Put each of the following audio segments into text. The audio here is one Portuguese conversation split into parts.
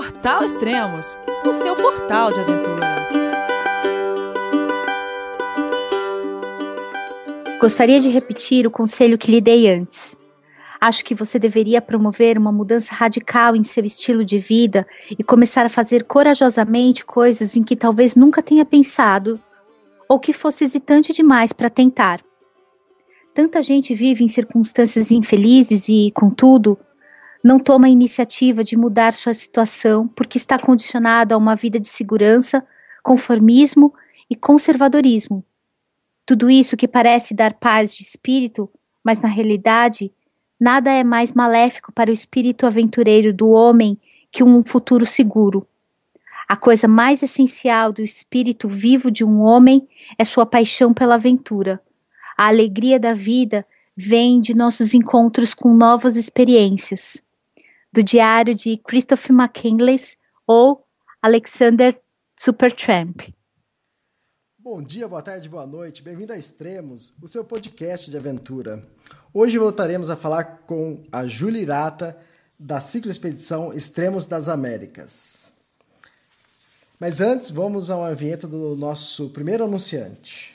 Portal Extremos, o seu portal de aventura. Gostaria de repetir o conselho que lhe dei antes. Acho que você deveria promover uma mudança radical em seu estilo de vida e começar a fazer corajosamente coisas em que talvez nunca tenha pensado ou que fosse hesitante demais para tentar. Tanta gente vive em circunstâncias infelizes e, contudo, não toma a iniciativa de mudar sua situação porque está condicionado a uma vida de segurança, conformismo e conservadorismo. Tudo isso que parece dar paz de espírito, mas na realidade Nada é mais maléfico para o espírito aventureiro do homem que um futuro seguro. A coisa mais essencial do espírito vivo de um homem é sua paixão pela aventura. A alegria da vida vem de nossos encontros com novas experiências. Do diário de Christopher McKinley ou Alexander Supertramp. Bom dia, boa tarde, boa noite. Bem-vindo a Extremos, o seu podcast de aventura. Hoje voltaremos a falar com a Júlia Irata, da Expedição Extremos das Américas. Mas antes, vamos a uma vinheta do nosso primeiro anunciante.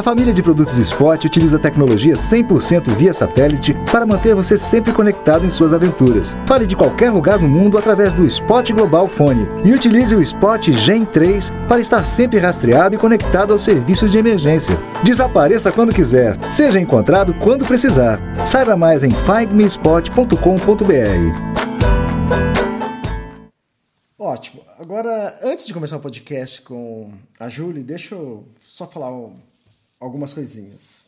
A família de produtos Spot utiliza tecnologia 100% via satélite para manter você sempre conectado em suas aventuras. Fale de qualquer lugar do mundo através do Spot Global Fone e utilize o Spot Gen 3 para estar sempre rastreado e conectado aos serviços de emergência. Desapareça quando quiser, seja encontrado quando precisar. Saiba mais em findmespot.com.br. Ótimo. Agora, antes de começar o podcast com a Júlia, deixa eu só falar um algumas coisinhas.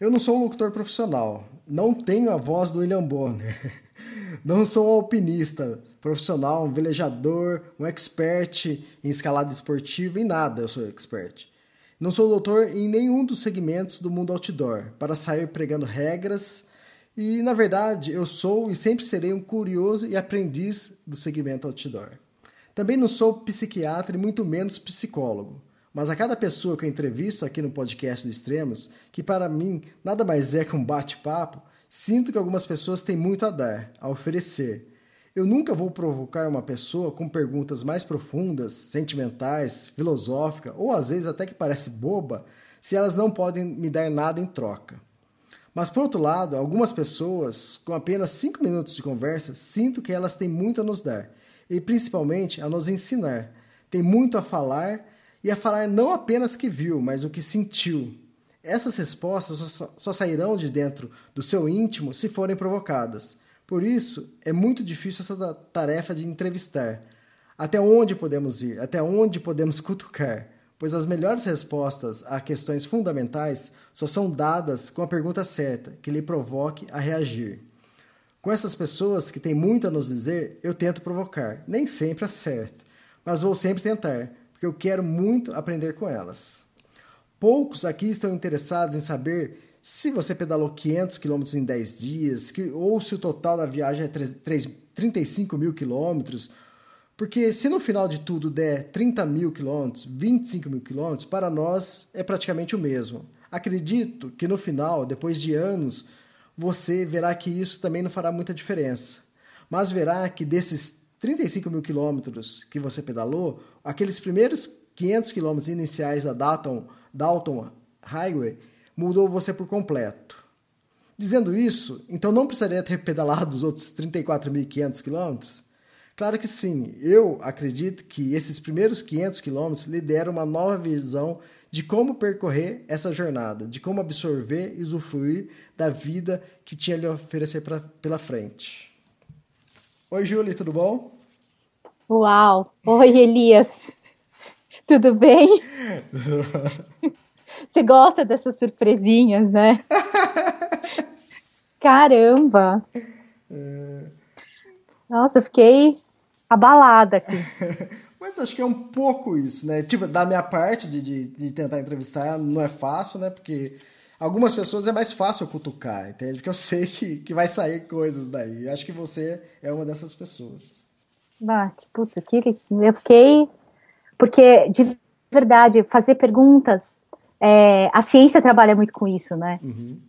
Eu não sou um locutor profissional, não tenho a voz do William Bonner, não sou um alpinista profissional, um velejador, um expert em escalada esportiva, em nada eu sou expert. Não sou doutor em nenhum dos segmentos do mundo outdoor, para sair pregando regras, e na verdade eu sou e sempre serei um curioso e aprendiz do segmento outdoor. Também não sou psiquiatra e muito menos psicólogo. Mas a cada pessoa que eu entrevisto aqui no podcast do Extremos, que para mim nada mais é que um bate-papo, sinto que algumas pessoas têm muito a dar, a oferecer. Eu nunca vou provocar uma pessoa com perguntas mais profundas, sentimentais, filosóficas ou às vezes até que parece boba, se elas não podem me dar nada em troca. Mas por outro lado, algumas pessoas, com apenas cinco minutos de conversa, sinto que elas têm muito a nos dar e principalmente a nos ensinar. Tem muito a falar e a falar não apenas que viu, mas o que sentiu. Essas respostas só, sairão de dentro do seu íntimo se forem provocadas. Por isso, é muito difícil essa tarefa de entrevistar. Até onde podemos ir? Até onde podemos cutucar? Pois as melhores respostas a questões fundamentais só são dadas com a pergunta certa, que lhe provoque a reagir. Com essas pessoas que têm muito a nos dizer, eu tento provocar. Nem sempre acerto, mas vou sempre tentar, porque eu quero muito aprender com elas. Poucos aqui estão interessados em saber se você pedalou 500 km em 10 dias, ou se o total da viagem é 3, 3, 35 mil quilômetros, porque se no final de tudo der 30 mil quilômetros, 25 mil quilômetros, para nós é praticamente o mesmo. Acredito que no final, depois de anos, você verá que isso também não fará muita diferença. Mas verá que desses 35 mil quilômetros que você pedalou, aqueles primeiros 500 quilômetros iniciais da Dalton, Dalton Highway mudou você por completo. Dizendo isso, então não precisaria ter pedalado os outros 34.500 quilômetros? Claro que sim, eu acredito que esses primeiros 500 quilômetros lhe deram uma nova visão de como percorrer essa jornada, de como absorver e usufruir da vida que tinha lhe oferecer pra, pela frente. Oi, Júlia, tudo bom? Uau! Oi, Elias! Tudo bem? Você gosta dessas surpresinhas, né? Caramba! Nossa, eu fiquei abalada aqui. Mas acho que é um pouco isso, né? Tipo, da minha parte de, de, de tentar entrevistar não é fácil, né? Porque algumas pessoas é mais fácil cutucar, entende? Porque eu sei que, que vai sair coisas daí. Acho que você é uma dessas pessoas. Ah, que puta, que eu fiquei. Porque, de verdade, fazer perguntas. É, a ciência trabalha muito com isso, né? Uhum.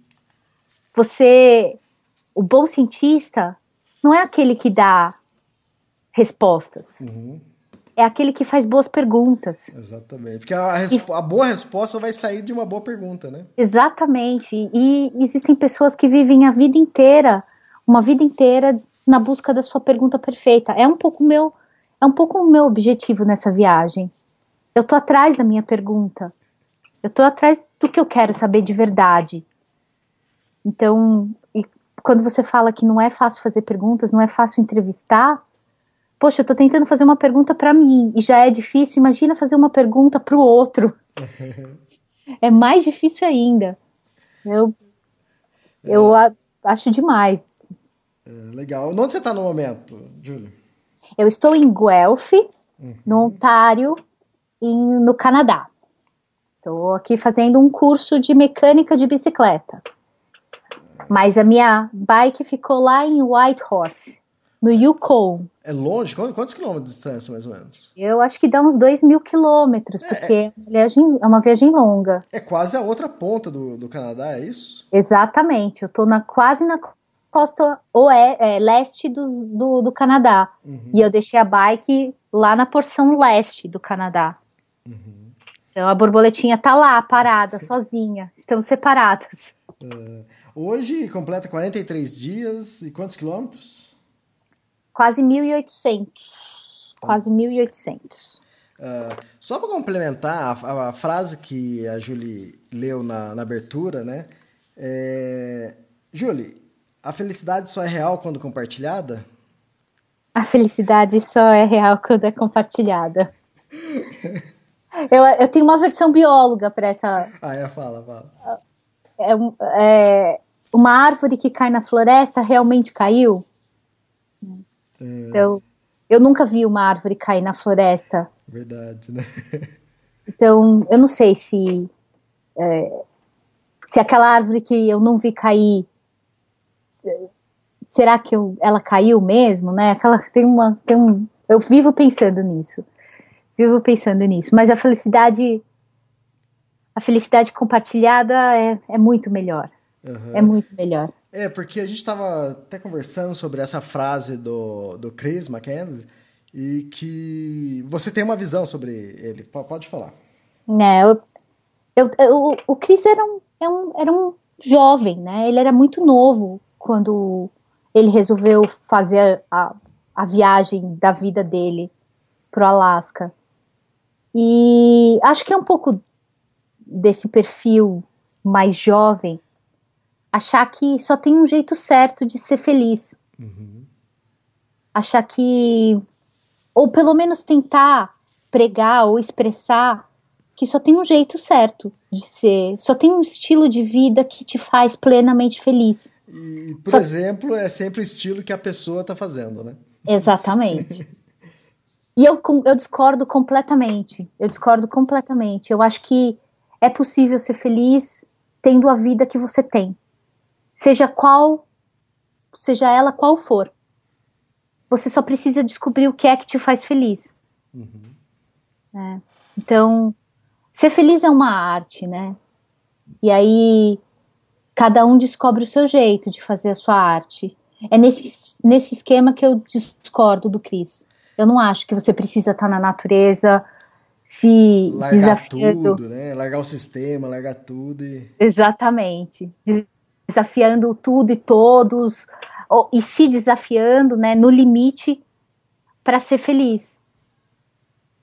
Você. O bom cientista não é aquele que dá respostas. Uhum. É aquele que faz boas perguntas. Exatamente. Porque a, a boa resposta vai sair de uma boa pergunta, né? Exatamente. E existem pessoas que vivem a vida inteira, uma vida inteira, na busca da sua pergunta perfeita. É um pouco o meu, é um pouco o meu objetivo nessa viagem. Eu tô atrás da minha pergunta. Eu tô atrás do que eu quero saber de verdade. Então, quando você fala que não é fácil fazer perguntas, não é fácil entrevistar, poxa, eu tô tentando fazer uma pergunta para mim e já é difícil, imagina fazer uma pergunta para o outro. é mais difícil ainda. Eu, eu a- acho demais. É, legal. Onde você tá no momento, Júlio? Eu estou em Guelph, no Ontário, em- no Canadá. Estou aqui fazendo um curso de mecânica de bicicleta. Mas a minha bike ficou lá em Whitehorse, no Yukon. É longe? Quantos, quilômetros de distância, mais ou menos? Eu acho que dá uns 2 mil quilômetros, porque é uma viagem, é uma viagem longa. É quase a outra ponta do, do Canadá, é isso? Exatamente. Eu estou na, quase na costa oe, é, leste do, do, do Canadá. E eu deixei a bike lá na porção leste do Canadá. Então a borboletinha tá lá, parada, sozinha. Estamos separadas. Hoje completa 43 dias e quantos quilômetros? Quase 1.800. Quase 1.800. Ah, só para complementar a, a- a frase que a Julie leu na, na abertura, né? É... Julie, a felicidade só é real quando compartilhada? A felicidade só é real quando é compartilhada. Eu, eu tenho uma versão bióloga para essa, Ah, é, fala, fala. é, é, uma árvore que cai na floresta realmente caiu? Então, eu nunca vi uma árvore cair na floresta. Verdade, né? Então, eu não sei se é, se aquela árvore que eu não vi cair, é, será que eu- ela caiu mesmo, né? Aquela tem uma tem um, eu vivo pensando nisso, vivo pensando nisso. Mas a felicidade, a felicidade compartilhada é, é muito melhor, Aham. é muito melhor. É, porque a gente estava até conversando sobre essa frase do, do Chris McCandless e que você tem uma visão sobre ele. Pode falar. né? Eu, eu, eu- o Chris era um, é um- era um jovem, né? Ele era muito novo quando ele resolveu fazer a, a viagem da vida dele pro Alasca. E acho que é um pouco desse perfil mais jovem achar que só tem um jeito certo de ser feliz. Achar que ou pelo menos tentar pregar ou expressar que só tem um jeito certo de ser, só tem um estilo de vida que te faz plenamente feliz. E, por Só- exemplo, é sempre o estilo que a pessoa está fazendo, né? Exatamente. e eu, eu discordo completamente. Eu discordo completamente. Eu acho que é possível ser feliz tendo a vida que você tem. Seja qual, seja ela qual for. Você só precisa descobrir o que é que te faz feliz. É. Então, ser feliz é uma arte, né? E aí, cada um descobre o seu jeito de fazer a sua arte. É nesse, nesse esquema que eu discordo do Cris. Eu não acho que você precisa estar na natureza se Largar desafiando. tudo, né? Largar o sistema, largar tudo e. Exatamente. Desafiando tudo e todos, ou- e se desafiando né, no limite para ser feliz.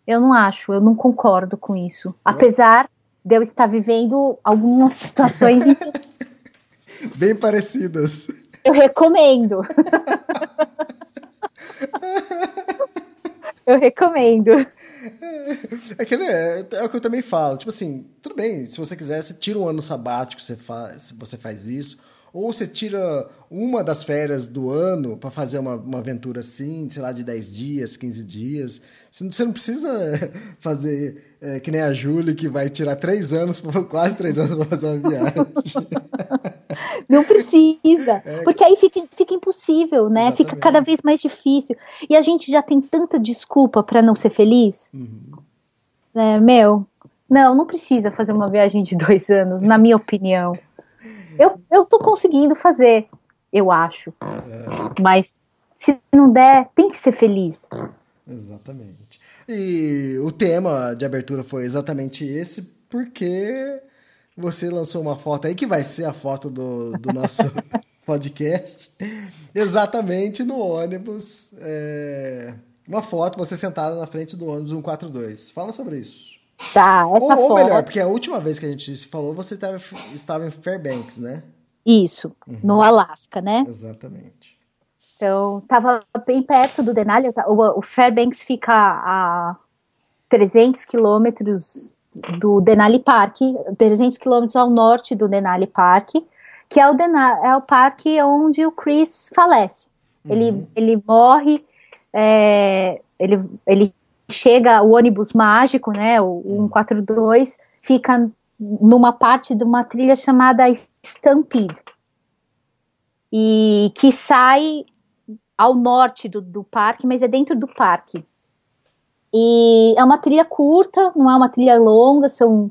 Eu não acho, eu não concordo com isso. Apesar de eu estar vivendo algumas situações Bem parecidas. eu recomendo. eu recomendo. É, que, né, é o que eu também falo. Tipo assim, tudo bem, se você quiser, você tira um ano sabático, você faz, você faz isso. Ou você tira uma das férias do ano para fazer uma, uma aventura assim, sei lá, de 10 dias, 15 dias. Você não, você não precisa fazer é, que nem a Júlia, que vai tirar três anos, quase três anos para fazer uma viagem. Não precisa. Porque aí fica, fica impossível, né? Exatamente. Fica cada vez mais difícil. E a gente já tem tanta desculpa para não ser feliz. Né, meu, não, não precisa fazer uma viagem de dois anos, na minha opinião. Eu, eu tô conseguindo fazer, eu acho. Mas se não der, tem que ser feliz. Exatamente. E o tema de abertura foi exatamente esse, porque você lançou uma foto aí que vai ser a foto do, do nosso podcast. Exatamente no ônibus. é, uma foto, você sentada na frente do ônibus 142. Fala sobre isso. Tá, essa ou, ou foto. melhor, porque a última vez que a gente se falou, você estava, estava em Fairbanks, né? Isso, no Alasca, né? Exatamente. Então, tava bem perto do Denali. O, o Fairbanks fica a 300 quilômetros do Denali Park, 300 quilômetros ao norte do Denali Park, que é o, Dena, é o parque onde o Chris falece. Ele, ele morre, é, ele, ele chega, o ônibus mágico, né, o 142, fica numa parte de uma trilha chamada Stampede, e que sai ao norte do, do parque, mas é dentro do parque. E é uma trilha curta, não é uma trilha longa, são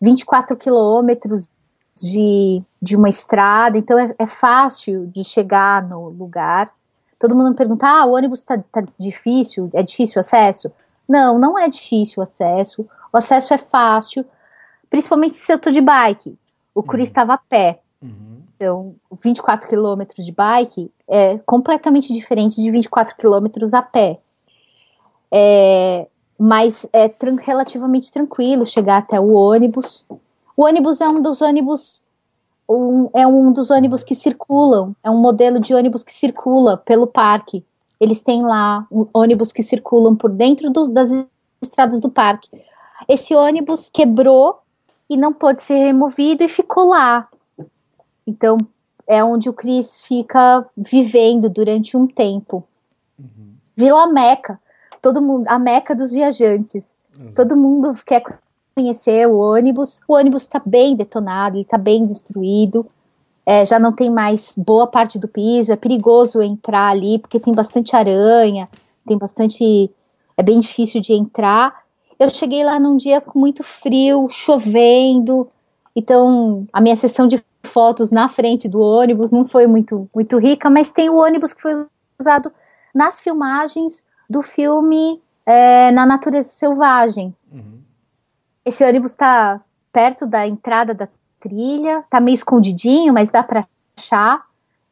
24 quilômetros de, de uma estrada, então é, é fácil de chegar no lugar. Todo mundo me pergunta: ah, o ônibus tá, tá difícil? É difícil o acesso? Não, não é difícil o acesso. O acesso é fácil, principalmente se eu tô de bike. O Curi estava a pé. Então, 24 quilômetros de bike é completamente diferente de 24 quilômetros a pé. É, mas é tran- relativamente tranquilo chegar até o ônibus. O ônibus é um dos ônibus um- é um dos ônibus que circulam, é um modelo de ônibus que circula pelo parque. Eles têm lá um- ônibus que circulam por dentro do- das estradas do parque. Esse ônibus quebrou e não pôde ser removido e ficou lá. Então, é onde o Chris fica vivendo durante um tempo. Virou a Meca. Todo mundo, a Meca dos viajantes. Todo mundo quer conhecer o ônibus. O ônibus está bem detonado, ele está bem destruído. É, já não tem mais boa parte do piso. É perigoso entrar ali porque tem bastante aranha, tem bastante. É bem difícil de entrar. Eu cheguei lá num dia com muito frio, chovendo. Então, a minha sessão de fotos na frente do ônibus não foi muito, muito rica, mas tem o ônibus que foi usado nas filmagens do filme é, Na Natureza Selvagem. Esse ônibus está perto da entrada da trilha, tá meio escondidinho, mas dá para achar.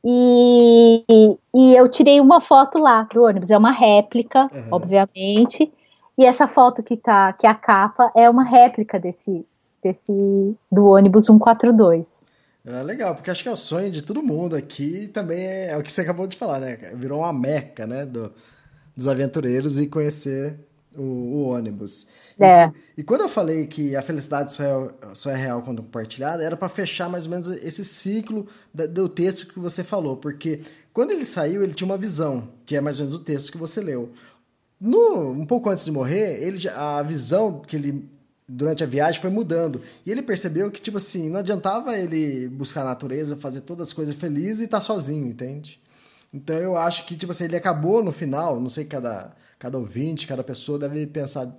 E, e eu tirei uma foto lá do ônibus, é uma réplica, obviamente. E essa foto que tá, que é a capa, é uma réplica desse, desse do ônibus 142. É legal, porque acho que é o sonho de todo mundo aqui e também é, é o que você acabou de falar, né? Virou uma meca, né? Do, dos aventureiros e conhecer o, o ônibus. E, É. e quando eu falei que a felicidade só é, só é real quando compartilhada, era para fechar mais ou menos esse ciclo da- do texto que você falou, porque quando ele saiu, ele tinha uma visão, que é mais ou menos o texto que você leu. No, um pouco antes de morrer, ele a visão que ele durante a viagem foi mudando. E ele percebeu que, tipo assim, não adiantava ele buscar a natureza, fazer todas as coisas felizes e estar sozinho, entende? Então eu acho que, tipo assim, ele acabou no final, não sei, cada, cada ouvinte, cada pessoa deve pensar,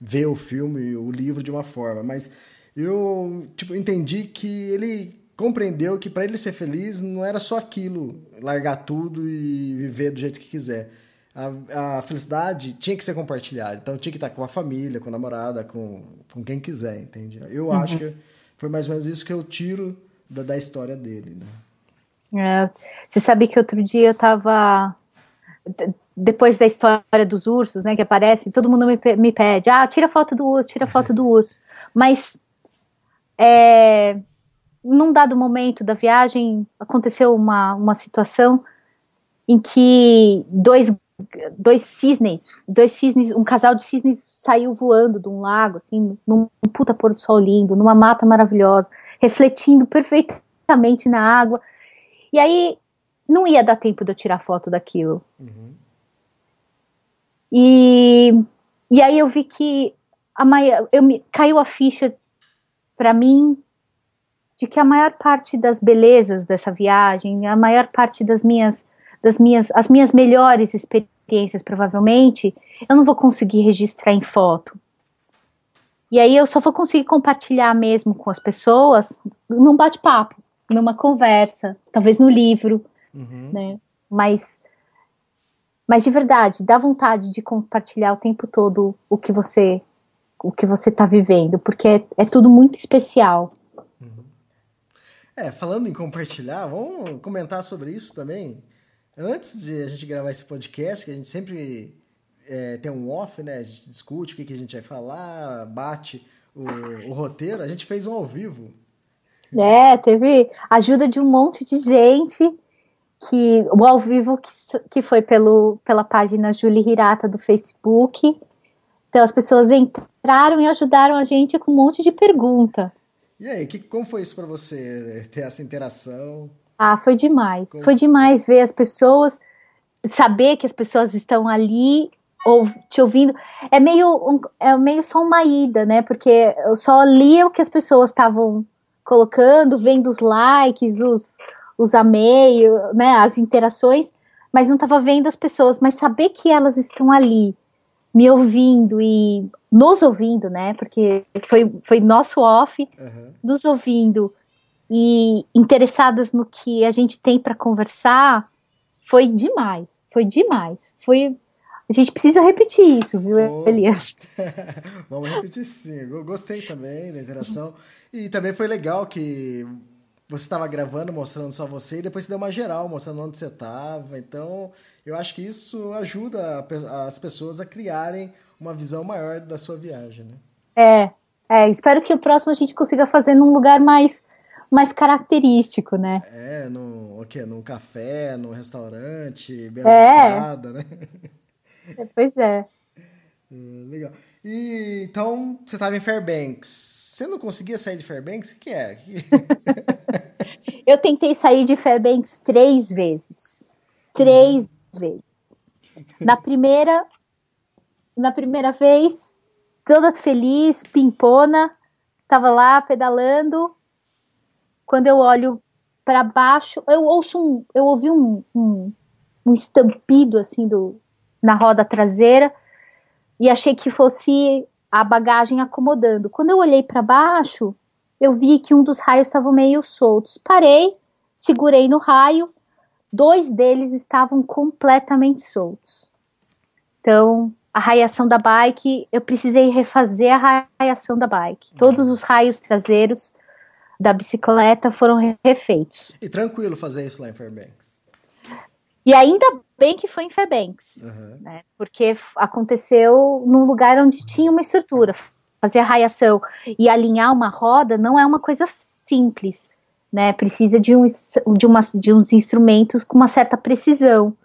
ver o filme, o livro de uma forma, mas eu, tipo, entendi que ele compreendeu que para ele ser feliz não era só aquilo, largar tudo e viver do jeito que quiser. A, a felicidade tinha que ser compartilhada, então tinha que estar com a família, com a namorada, com, com quem quiser, entende? Eu acho que foi mais ou menos isso que eu tiro da, da história dele, né? É, você sabe que outro dia eu tava. d- Depois da história dos ursos, né, que aparece, todo mundo me, me pede: ah, tira foto do urso, tira foto do urso. Mas, é, num dado momento da viagem, aconteceu uma, uma situação em que dois, dois cisnes, dois cisnes, um casal de cisnes saiu voando de um lago, assim, num puta pôr do sol lindo, numa mata maravilhosa, refletindo perfeitamente na água. E aí não ia dar tempo de eu tirar foto daquilo. E, e aí eu vi que a Maia, eu me, caiu a ficha para mim de que a maior parte das belezas dessa viagem, a maior parte das minhas, das minhas, as minhas melhores experiências, provavelmente, eu não vou conseguir registrar em foto. E aí eu só vou conseguir compartilhar mesmo com as pessoas num bate-papo, numa conversa, talvez no livro, uhum. né? Mas, mas de verdade, dá vontade de compartilhar o tempo todo o que você o que você está vivendo, porque é, é, tudo muito especial. Uhum. É, falando em compartilhar, vamos comentar sobre isso também. Antes de a gente gravar esse podcast, que a gente sempre é, tem um off, né? A gente discute o que, que a gente vai falar, bate o, o roteiro. A gente fez um ao vivo. É, teve ajuda de um monte de gente que o ao vivo que, que foi pelo, pela página Julie Hirata do Facebook. Então as pessoas entraram e ajudaram a gente com um monte de pergunta. E aí, que, como foi isso para você ter essa interação? Ah, foi demais. Como... Foi demais ver as pessoas, saber que as pessoas estão ali ou te ouvindo. É meio, é meio só uma ida, né? Porque eu só lia o que as pessoas estavam colocando, vendo os likes, os, os amei, né? As interações, mas não estava vendo as pessoas. Mas saber que elas estão ali me ouvindo e nos ouvindo, né? Porque foi, foi nosso off, uhum. nos ouvindo e interessadas no que a gente tem para conversar, foi demais, foi demais. Foi a gente precisa repetir isso, viu, oh. Elias? Vamos repetir sim. Eu gostei também da interação. E também foi legal que você estava gravando, mostrando só você, e depois você deu uma geral, mostrando onde você estava. Então, eu acho que isso ajuda as pessoas a criarem uma visão maior da sua viagem, né? É, é, espero que o próximo a gente consiga fazer num lugar mais mais característico, né? É, no, o quê? Num café, num restaurante, beira é. estrada, né? É, pois é. Hum, legal. E então você estava em Fairbanks. Você não conseguia sair de Fairbanks? O que é? Eu tentei sair de Fairbanks três vezes. Três uhum. vezes. Na primeira, na primeira vez, toda feliz, pimpona, tava lá pedalando. Quando eu olho para baixo, eu ouço um, eu ouvi um, um, um estampido assim do, na roda traseira e achei que fosse a bagagem acomodando. Quando eu olhei para baixo, eu vi que um dos raios estava meio soltos. Parei, segurei no raio, dois deles estavam completamente soltos. Então, a raiação da bike, eu precisei refazer a raiação da bike. Todos os raios traseiros da bicicleta foram refeitos. E tranquilo fazer isso lá em Fairbanks. E ainda bem que foi em Fairbanks, uhum. né? Porque aconteceu num lugar onde tinha uma estrutura. Fazer a raiação e alinhar uma roda não é uma coisa simples, né? Precisa de, um, de, uma, de uns instrumentos com uma certa precisão.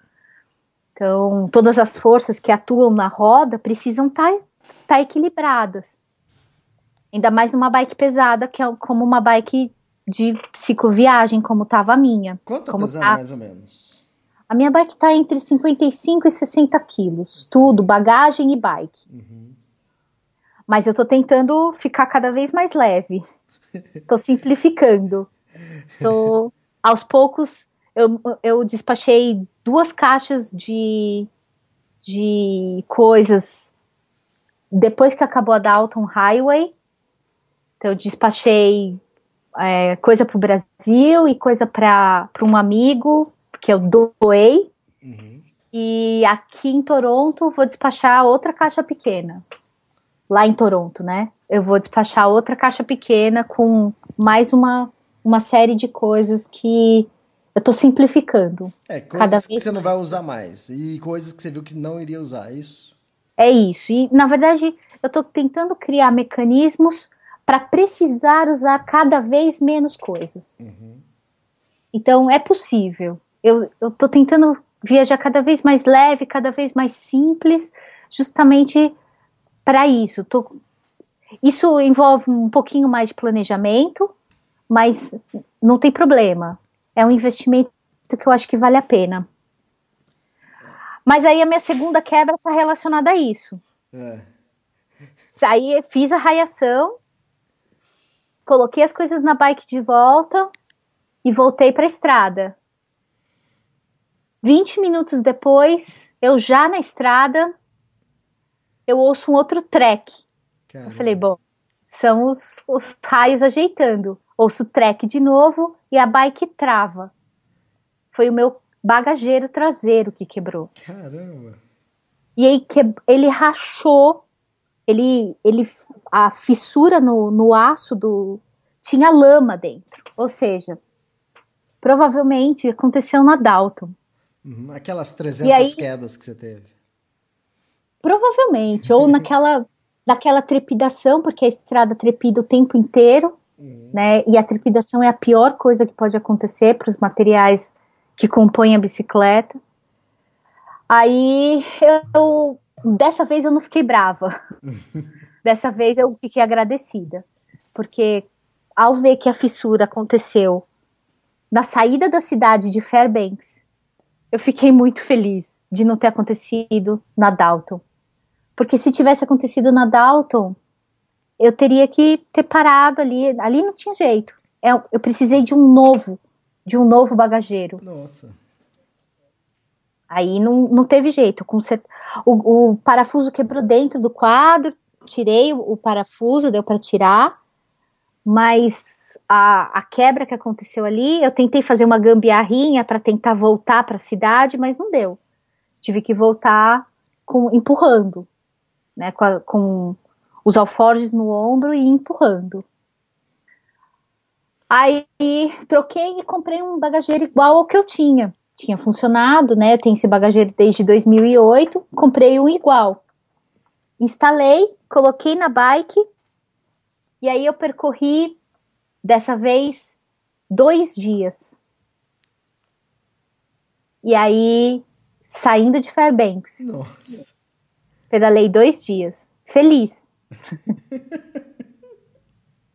Então, todas as forças que atuam na roda precisam estar tá, tá equilibradas. Ainda mais numa bike pesada, que é como uma bike de cicloviagem, como estava a minha. Quanto tá pesada, tá... mais ou menos? A minha bike está entre 55 e 60 quilos. Tudo, bagagem e bike. Uhum. Mas eu estou tentando ficar cada vez mais leve. Estou simplificando. Tô, aos poucos, eu, eu despachei duas caixas de, de coisas depois que acabou a Dalton Highway. Então, eu despachei é, coisa para o Brasil e coisa para um amigo que eu doei. Uhum. E aqui em Toronto vou despachar outra caixa pequena. Lá em Toronto, né? Eu vou despachar outra caixa pequena com mais uma, uma série de coisas que eu tô simplificando. É, coisas cada que você não vai usar mais. E coisas que você viu que não iria usar, é isso? É isso. E, na verdade, eu tô tentando criar mecanismos para precisar usar cada vez menos coisas. Uhum. Então, é possível eu estou tentando viajar cada vez mais leve, cada vez mais simples, justamente para isso. Tô, isso envolve um pouquinho mais de planejamento, mas não tem problema. É um investimento que eu acho que vale a pena. Mas aí a minha segunda quebra está relacionada a isso. É. Aí fiz a raiação coloquei as coisas na bike de volta e voltei para a estrada. 20 minutos depois, eu já na estrada, eu ouço um outro track. Eu falei, bom, são os, os raios ajeitando. Ouço o track de novo e a bike trava. Foi o meu bagageiro traseiro que quebrou. Caramba. E aí que, ele rachou, ele, ele, a fissura no, no aço do tinha lama dentro. Ou seja, provavelmente aconteceu na Dalton. Uhum, aquelas 300 aí, quedas que você teve. Provavelmente, ou naquela, naquela trepidação, porque a estrada trepida o tempo inteiro, uhum. né? E a trepidação é a pior coisa que pode acontecer para os materiais que compõem a bicicleta. Aí eu, dessa vez eu não fiquei brava. dessa vez eu fiquei agradecida, porque ao ver que a fissura aconteceu na saída da cidade de Fairbanks, eu fiquei muito feliz de não ter acontecido na Dalton. Porque se tivesse acontecido na Dalton, eu teria que ter parado ali. Ali não tinha jeito. Eu, é, eu precisei de um novo, de um novo bagageiro. Nossa. Aí não, não teve jeito. Com set... o, o parafuso quebrou dentro do quadro, tirei o, o parafuso, deu para tirar, mas a, a quebra que aconteceu ali, eu tentei fazer uma gambiarrinha para tentar voltar para a cidade, mas não deu. Tive que voltar com, empurrando, né, com, a, com os alforjes no ombro e empurrando. Aí troquei e comprei um bagageiro igual ao que eu tinha. Tinha funcionado, né? Eu tenho esse bagageiro desde 2008, comprei um igual. Instalei, coloquei na bike e aí eu percorri Dessa vez, dois dias. E aí, saindo de Fairbanks. Nossa. Pedalei dois dias. Feliz.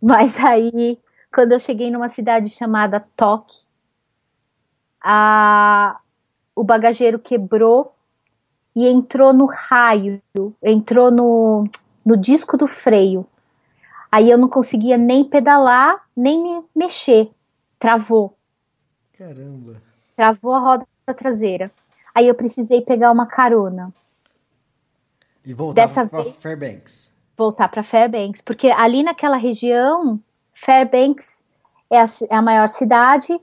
Mas aí, quando eu cheguei numa cidade chamada Toque, a, o bagageiro quebrou e entrou no raio, entrou no, no disco do freio. Aí eu não conseguia nem pedalar, nem me mexer. Travou. Caramba. Travou a roda traseira. Aí eu precisei pegar uma carona. E voltar para Fairbanks. Voltar para Fairbanks, porque ali naquela região, Fairbanks é a, é a, maior cidade.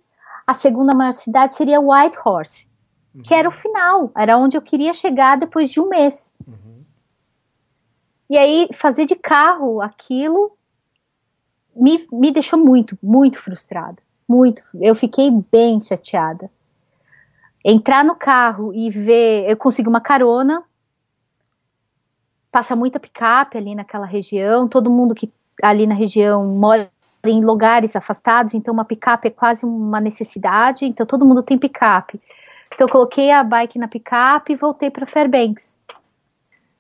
A segunda maior cidade seria Whitehorse, uhum. que era o final, era onde eu queria chegar depois de um mês. Uhum. E aí fazer de carro aquilo me, me deixou muito, muito frustrada. Muito. Eu fiquei bem chateada. Entrar no carro e ver. Eu consigo uma carona. Passa muita picape ali naquela região. Todo mundo que ali na região mora em lugares afastados, então uma picape é quase uma necessidade. Então todo mundo tem picape. Então eu coloquei a bike na picape e voltei para Fairbanks.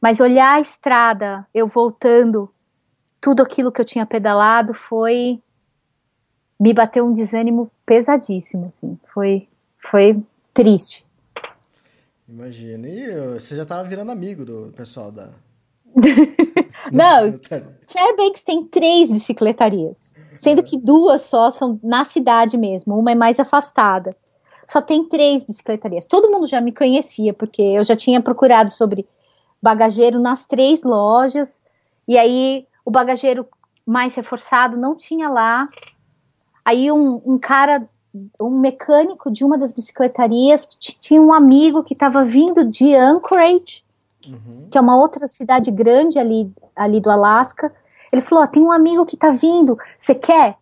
Mas olhar a estrada, eu voltando tudo aquilo que eu tinha pedalado foi me bateu um desânimo pesadíssimo, assim. Foi foi triste. Imagina. E você já estava virando amigo do pessoal da Não, Fairbanks tem três bicicletarias, sendo que duas só são na cidade mesmo, uma é mais afastada. Só tem três bicicletarias. Todo mundo já me conhecia, porque eu já tinha procurado sobre bagageiro nas três lojas, e aí o bagageiro mais reforçado não tinha lá. Aí um, um cara, um mecânico de uma das bicicletarias, tinha um amigo que estava vindo de Anchorage, uhum. que é uma outra cidade grande ali, ali do Alasca. Ele falou: oh, tem um amigo que está vindo, você quer?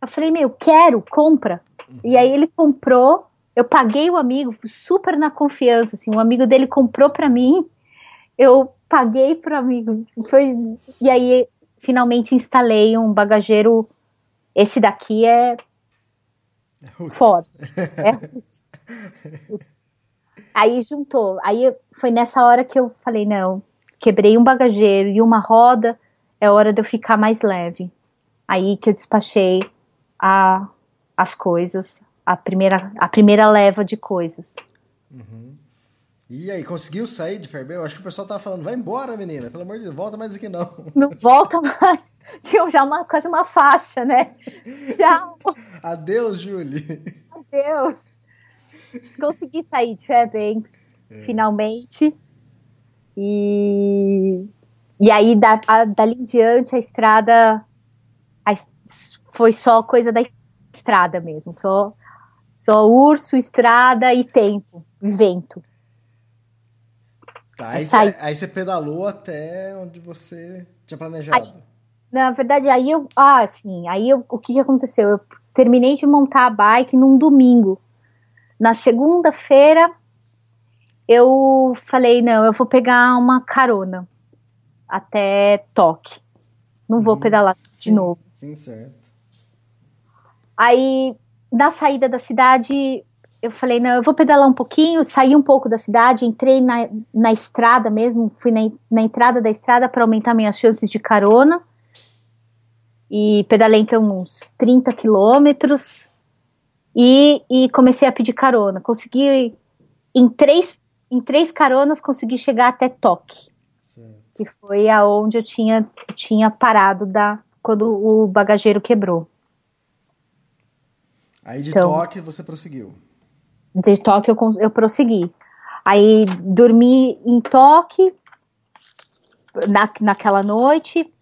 Eu falei: meu, quero, compra. Uhum. E aí ele comprou, eu paguei o amigo, super na confiança, assim, o amigo dele comprou para mim, eu paguei pro amigo. Foi, e aí, finalmente instalei um bagageiro. Esse daqui é. Forte. É roots. roots. Aí juntou. Aí foi nessa hora que eu falei: não, quebrei um bagageiro e uma roda, é hora de eu ficar mais leve. Aí que eu despachei a, as coisas, a primeira, a primeira leva de coisas. Uhum. E aí, conseguiu sair de Fairbanks? Eu acho que o pessoal tava falando, vai embora, menina. Pelo amor de Deus, volta mais aqui não. Não volta mais. tinha já uma, quase uma faixa, né? Já. Adeus, Julie. Adeus. Consegui sair de Fairbanks, é. finalmente. E, e aí, da, a, dali em diante, a estrada a, foi só coisa da estrada mesmo. Só, só urso, estrada e tempo, vento. Tá, aí, você, aí você pedalou até onde você tinha planejado. Aí, na verdade, aí eu. Ah, sim. Aí eu, o que, que aconteceu? Eu terminei de montar a bike num domingo. Na segunda-feira, eu falei: não, eu vou pegar uma carona até Toque. Não vou uhum. pedalar de sim, novo. Sim, certo. Aí, na saída da cidade, eu falei, não, eu vou pedalar um pouquinho, saí um pouco da cidade, entrei na, na estrada mesmo, fui na, na entrada da estrada para aumentar minhas chances de carona. E pedalei então uns 30 quilômetros e, e comecei a pedir carona. Consegui, em três, em três caronas, consegui chegar até Toque, que foi aonde eu tinha, tinha parado da, quando o bagageiro quebrou. Aí de então, Toque você prosseguiu de toque eu, eu prossegui. Aí dormi em toque na, naquela noite.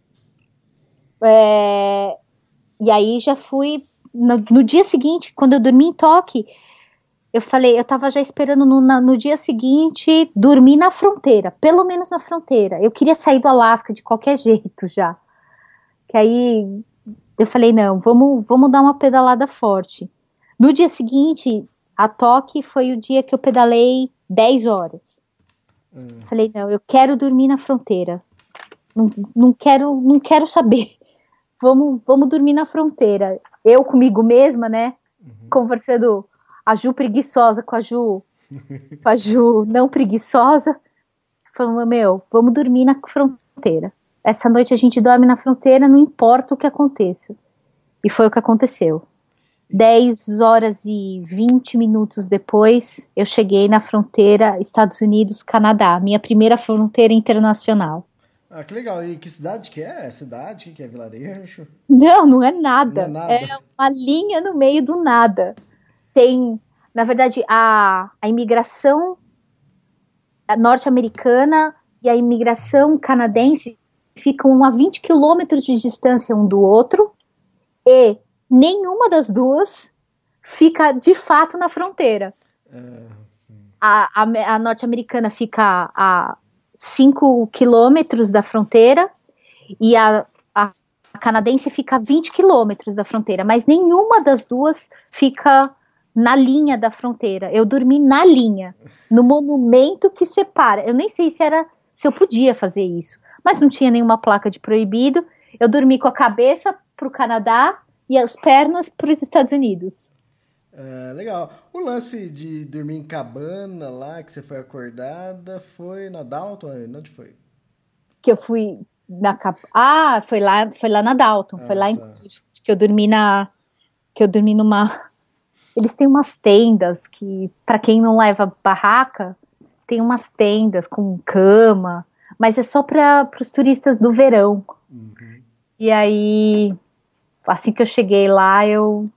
É, e aí já fui. No, no, dia seguinte, quando eu dormi em toque, eu falei, eu tava já esperando no, na, no dia seguinte dormir na fronteira, pelo menos na fronteira. Eu queria sair do Alasca de qualquer jeito já. Que aí eu falei, não, vamos, vamos dar uma pedalada forte. No dia seguinte, a toque foi o dia que eu pedalei 10 horas. Hum. Falei, não, eu quero dormir na fronteira. Não, não, quero, não quero saber. Vamos, vamos dormir na fronteira. Eu comigo mesma, né? Uhum. Conversando a Ju preguiçosa com a Ju, com a Ju não preguiçosa. Falando, meu, vamos dormir na fronteira. Essa noite a gente dorme na fronteira, não importa o que aconteça. E foi o que aconteceu. 10 horas e 20 minutos depois, eu cheguei na fronteira Estados Unidos-Canadá, minha primeira fronteira internacional. Ah, que legal. E que cidade que é? Cidade? que é vilarejo? Não, não é nada. Não é, nada. é uma linha no meio do nada. Tem, na verdade, a, a imigração norte-americana e a imigração canadense ficam a 20 quilômetros de distância um do outro e nenhuma das duas fica de fato na fronteira. É, a, a, a norte-americana fica a 5 quilômetros da fronteira e a, a, canadense fica a 20 quilômetros da fronteira, mas nenhuma das duas fica na linha da fronteira. Eu dormi na linha, no monumento que separa. Eu nem sei se era se eu podia fazer isso, mas não tinha nenhuma placa de proibido. Eu dormi com a cabeça para o Canadá e as pernas para os Estados Unidos. É, legal. O lance de dormir em cabana lá, que você foi acordada, foi na Dalton? Onde foi? Que eu fui na Ah, foi lá, foi lá na Dalton. Ah, foi lá tá. em que eu dormi na. Que eu dormi numa. Eles têm umas tendas que, para quem não leva barraca, tem umas tendas com cama, mas é só para os turistas do verão. Uhum. E aí assim que eu cheguei lá, eu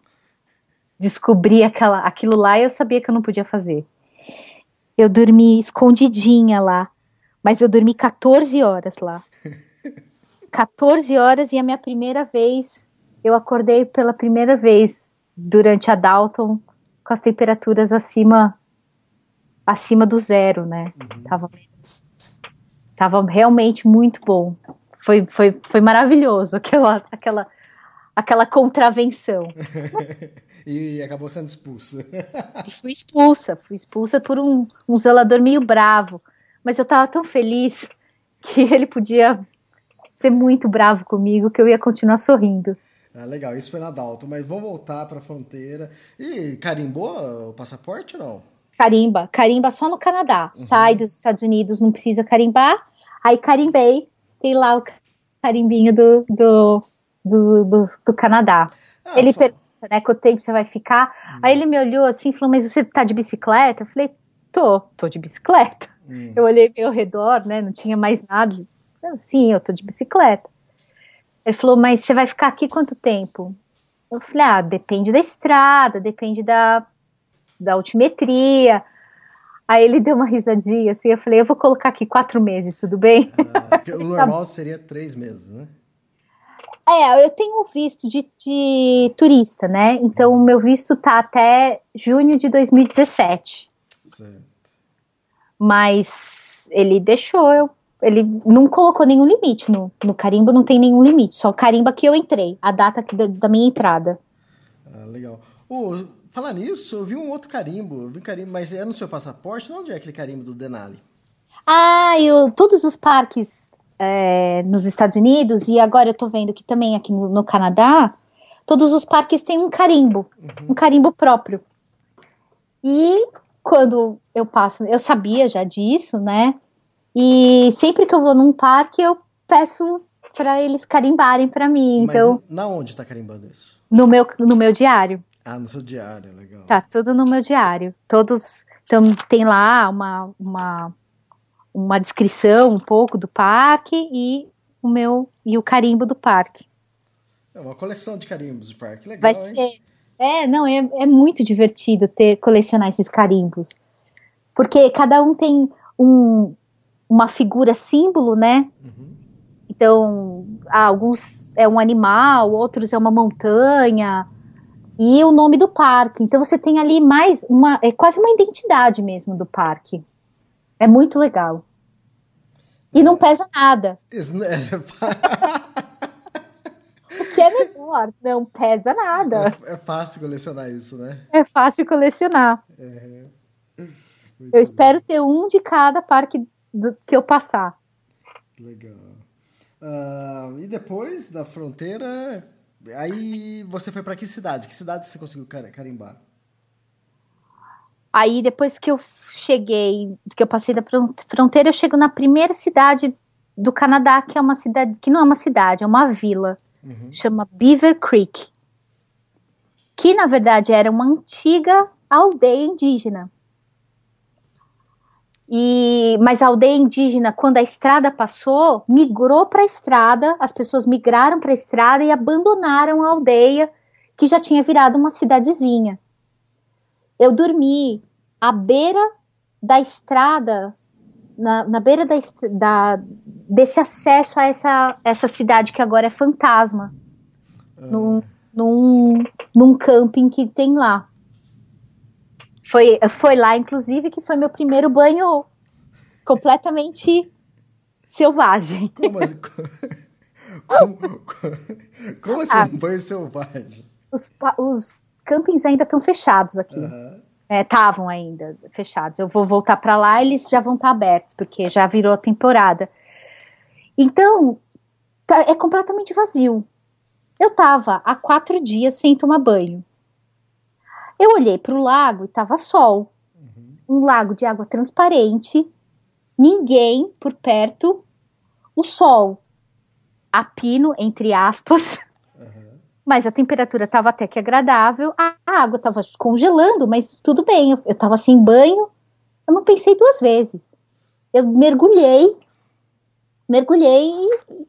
descobri aquela, aquilo lá e eu sabia que eu não podia fazer. Eu dormi escondidinha lá, mas eu dormi 14 horas lá. 14 horas e a minha primeira vez, eu acordei pela primeira vez durante a Dalton com as temperaturas acima acima do zero, né? Uhum. Tava, tava realmente muito bom. Foi, foi, foi maravilhoso aquela, aquela aquela contravenção. e acabou sendo expulsa. fui expulsa, fui expulsa por um, um zelador meio bravo. Mas eu tava tão feliz que ele podia ser muito bravo comigo que eu ia continuar sorrindo. Ah, legal, isso foi na Dalton, mas vamos voltar para a fronteira. E carimbou o passaporte ou não? Carimba, carimba só no Canadá. Uhum. Sai dos Estados Unidos, não precisa carimbar. Aí carimbei, tem lá o carimbinho do, do do, do, do Canadá. Ah, ele pergunta, né, quanto tempo você vai ficar. Hum. Aí ele me olhou assim e falou, mas você tá de bicicleta? Eu falei, tô, tô de bicicleta. Hum. Eu olhei ao redor, né, não tinha mais nada. Eu, Sim, eu tô de bicicleta. Ele falou, mas você vai ficar aqui quanto tempo? Eu falei, ah, depende da estrada, depende da, da altimetria. Aí ele deu uma risadinha assim, eu falei, eu vou colocar aqui quatro meses, tudo bem? Ah, o normal seria três meses, né? É, eu tenho visto de, de turista, né? Então o meu visto tá até junho de 2017. Certo. Mas ele deixou eu. Ele não colocou nenhum limite no, no carimbo, não tem nenhum limite. Só carimba que eu entrei, a data da, da minha entrada. Ah, legal. Oh, falar nisso, eu vi um outro carimbo. Vi carimbo, mas é no seu passaporte? Onde é aquele carimbo do Denali? Ah, eu, todos os parques é, nos Estados Unidos, e agora eu tô vendo que também aqui no, no Canadá, todos os parques têm um carimbo, uhum. um carimbo próprio. E quando eu passo, eu sabia já disso, né? E sempre que eu vou num parque, eu peço para eles carimbarem para mim. Mas então, na onde tá carimbando isso? No meu, no meu diário. Ah, no seu diário, legal. Tá tudo no meu diário. Todos, então tem lá uma, uma uma descrição um pouco do parque e o meu e o carimbo do parque. É uma coleção de carimbos do parque, legal. Vai hein? ser. É, não, é, é muito divertido ter colecionar esses carimbos. Porque cada um tem um, uma figura símbolo, né? Uhum. Então, alguns é um animal, outros é uma montanha e o nome do parque. Então você tem ali mais uma, é quase uma identidade mesmo do parque. É muito legal. E não pesa nada. o que é melhor, não pesa nada. É, é, fácil colecionar isso, né? É fácil colecionar. É. Eu bom. espero ter um de cada parque do, que eu passar. Legal. Uh, e depois da fronteira, aí você foi para que cidade? Que cidade você conseguiu carimbar? Aí depois que eu cheguei, que eu passei da fronteira, eu chego na primeira cidade do Canadá, que é uma cidade, que não é uma cidade, é uma vila, uhum. chama Beaver Creek, que na verdade era uma antiga aldeia indígena. E, mas a aldeia indígena, quando a estrada passou, migrou para a estrada, as pessoas migraram para a estrada e abandonaram a aldeia, que já tinha virado uma cidadezinha eu dormi à beira da estrada, na, na beira da, da, desse acesso a essa, essa cidade que agora é fantasma, uhum. num, num, num camping que tem lá. Foi, foi lá, inclusive, que foi meu primeiro banho completamente selvagem. Como assim? Como, como, como assim, ah, um banho selvagem? Os, os campings ainda estão fechados aqui. Estavam uhum. é, ainda fechados. Eu vou voltar para lá, eles já vão estar tá abertos, porque já virou a temporada. Então, tá, é completamente vazio. Eu tava há quatro dias sem tomar banho. Eu olhei para o lago e tava sol. Uhum. Um lago de água transparente, ninguém por perto, o sol a pino, entre aspas, mas a temperatura estava até que agradável, a água estava congelando, mas tudo bem, eu estava sem banho, eu não pensei duas vezes. Eu mergulhei, mergulhei e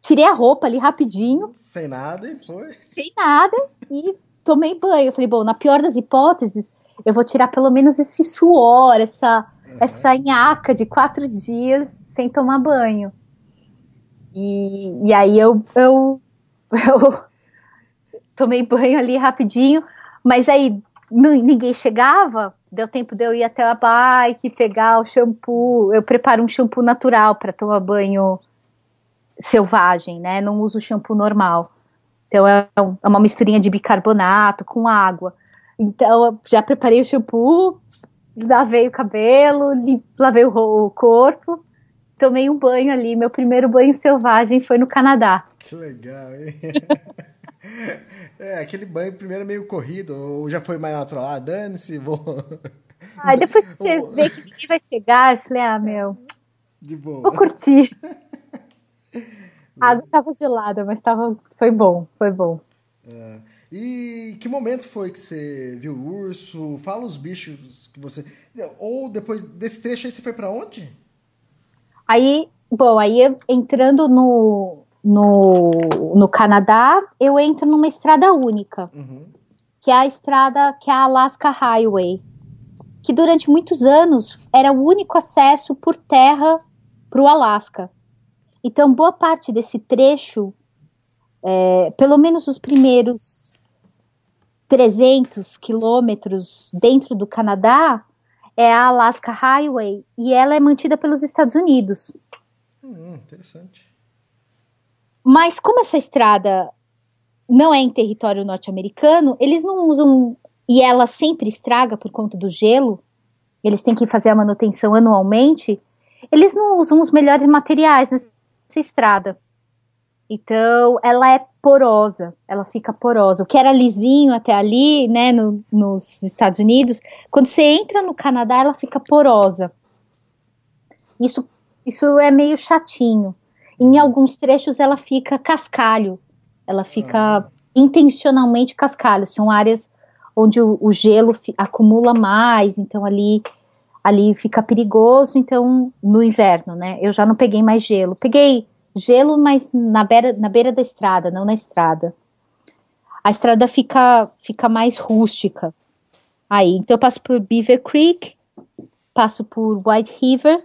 tirei a roupa ali rapidinho. Sem nada e foi. Sem nada e tomei banho. Eu falei, bom, na pior das hipóteses, eu vou tirar pelo menos esse suor, essa, uhum. essa nhaca de quatro dias sem tomar banho. E, e aí eu, eu, eu tomei banho ali rapidinho, mas aí ninguém chegava, deu tempo de eu ir até a bike, pegar o shampoo. Eu preparo um shampoo natural para tomar banho selvagem, né? Não uso shampoo normal. Então é, é uma misturinha de bicarbonato com água. Então eu já preparei o shampoo, lavei o cabelo, lavei o corpo, tomei um banho ali. Meu primeiro banho selvagem foi no Canadá. Que legal, hein? É, aquele banho primeiro meio corrido, ou já foi mais natural. Ah, dane-se, vou. Aí depois que você vê que ninguém vai chegar, eu falei, ah, meu. De boa. Vou curtir. A água estava gelada, mas tava, foi bom, foi bom. É. E que momento foi que você viu o urso? Fala os bichos que você. Ou depois desse trecho aí você foi para onde? Aí, bom, aí entrando no, no, no Canadá, eu entro numa estrada única, Uhum. que é a estrada, que é a Alaska Highway, que durante muitos anos era o único acesso por terra para o Alasca. Então, boa parte desse trecho, é, pelo menos os primeiros 300 quilômetros dentro do Canadá, é a Alaska Highway e ela é mantida pelos Estados Unidos. Hum, interessante. Mas como essa estrada não é em território norte-americano, eles não usam e ela sempre estraga por conta do gelo. Eles têm que fazer a manutenção anualmente. Eles não usam os melhores materiais nessa estrada. Então, ela é porosa, ela fica porosa. O que era lisinho até ali, né, no, nos Estados Unidos, quando você entra no Canadá, ela fica porosa. Isso, isso é meio chatinho. Em alguns trechos, ela fica cascalho. Ela fica intencionalmente cascalho. São áreas onde o, o gelo acumula mais, então ali ali fica perigoso. Então, no inverno, né? Eu já não peguei mais gelo. Peguei gelo, mas na beira, na beira da estrada, não na estrada. A estrada fica, fica mais rústica. Aí, então eu passo por Beaver Creek, passo por White River,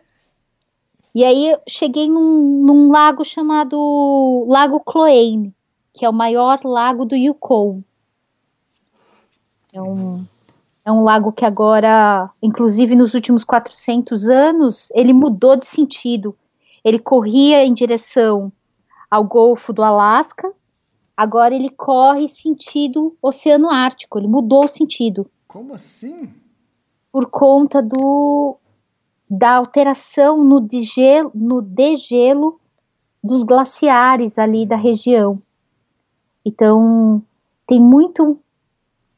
e aí eu cheguei num, num lago chamado Lago Cloane, que é o maior lago do Yukon. É um, é um lago que agora, inclusive nos últimos 400 anos, ele mudou de sentido. Ele corria em direção ao Golfo do Alasca, agora ele corre sentido Oceano Ártico, ele mudou o sentido Como assim? por conta do da alteração no degelo, no degelo dos glaciares ali da região. Então, tem muito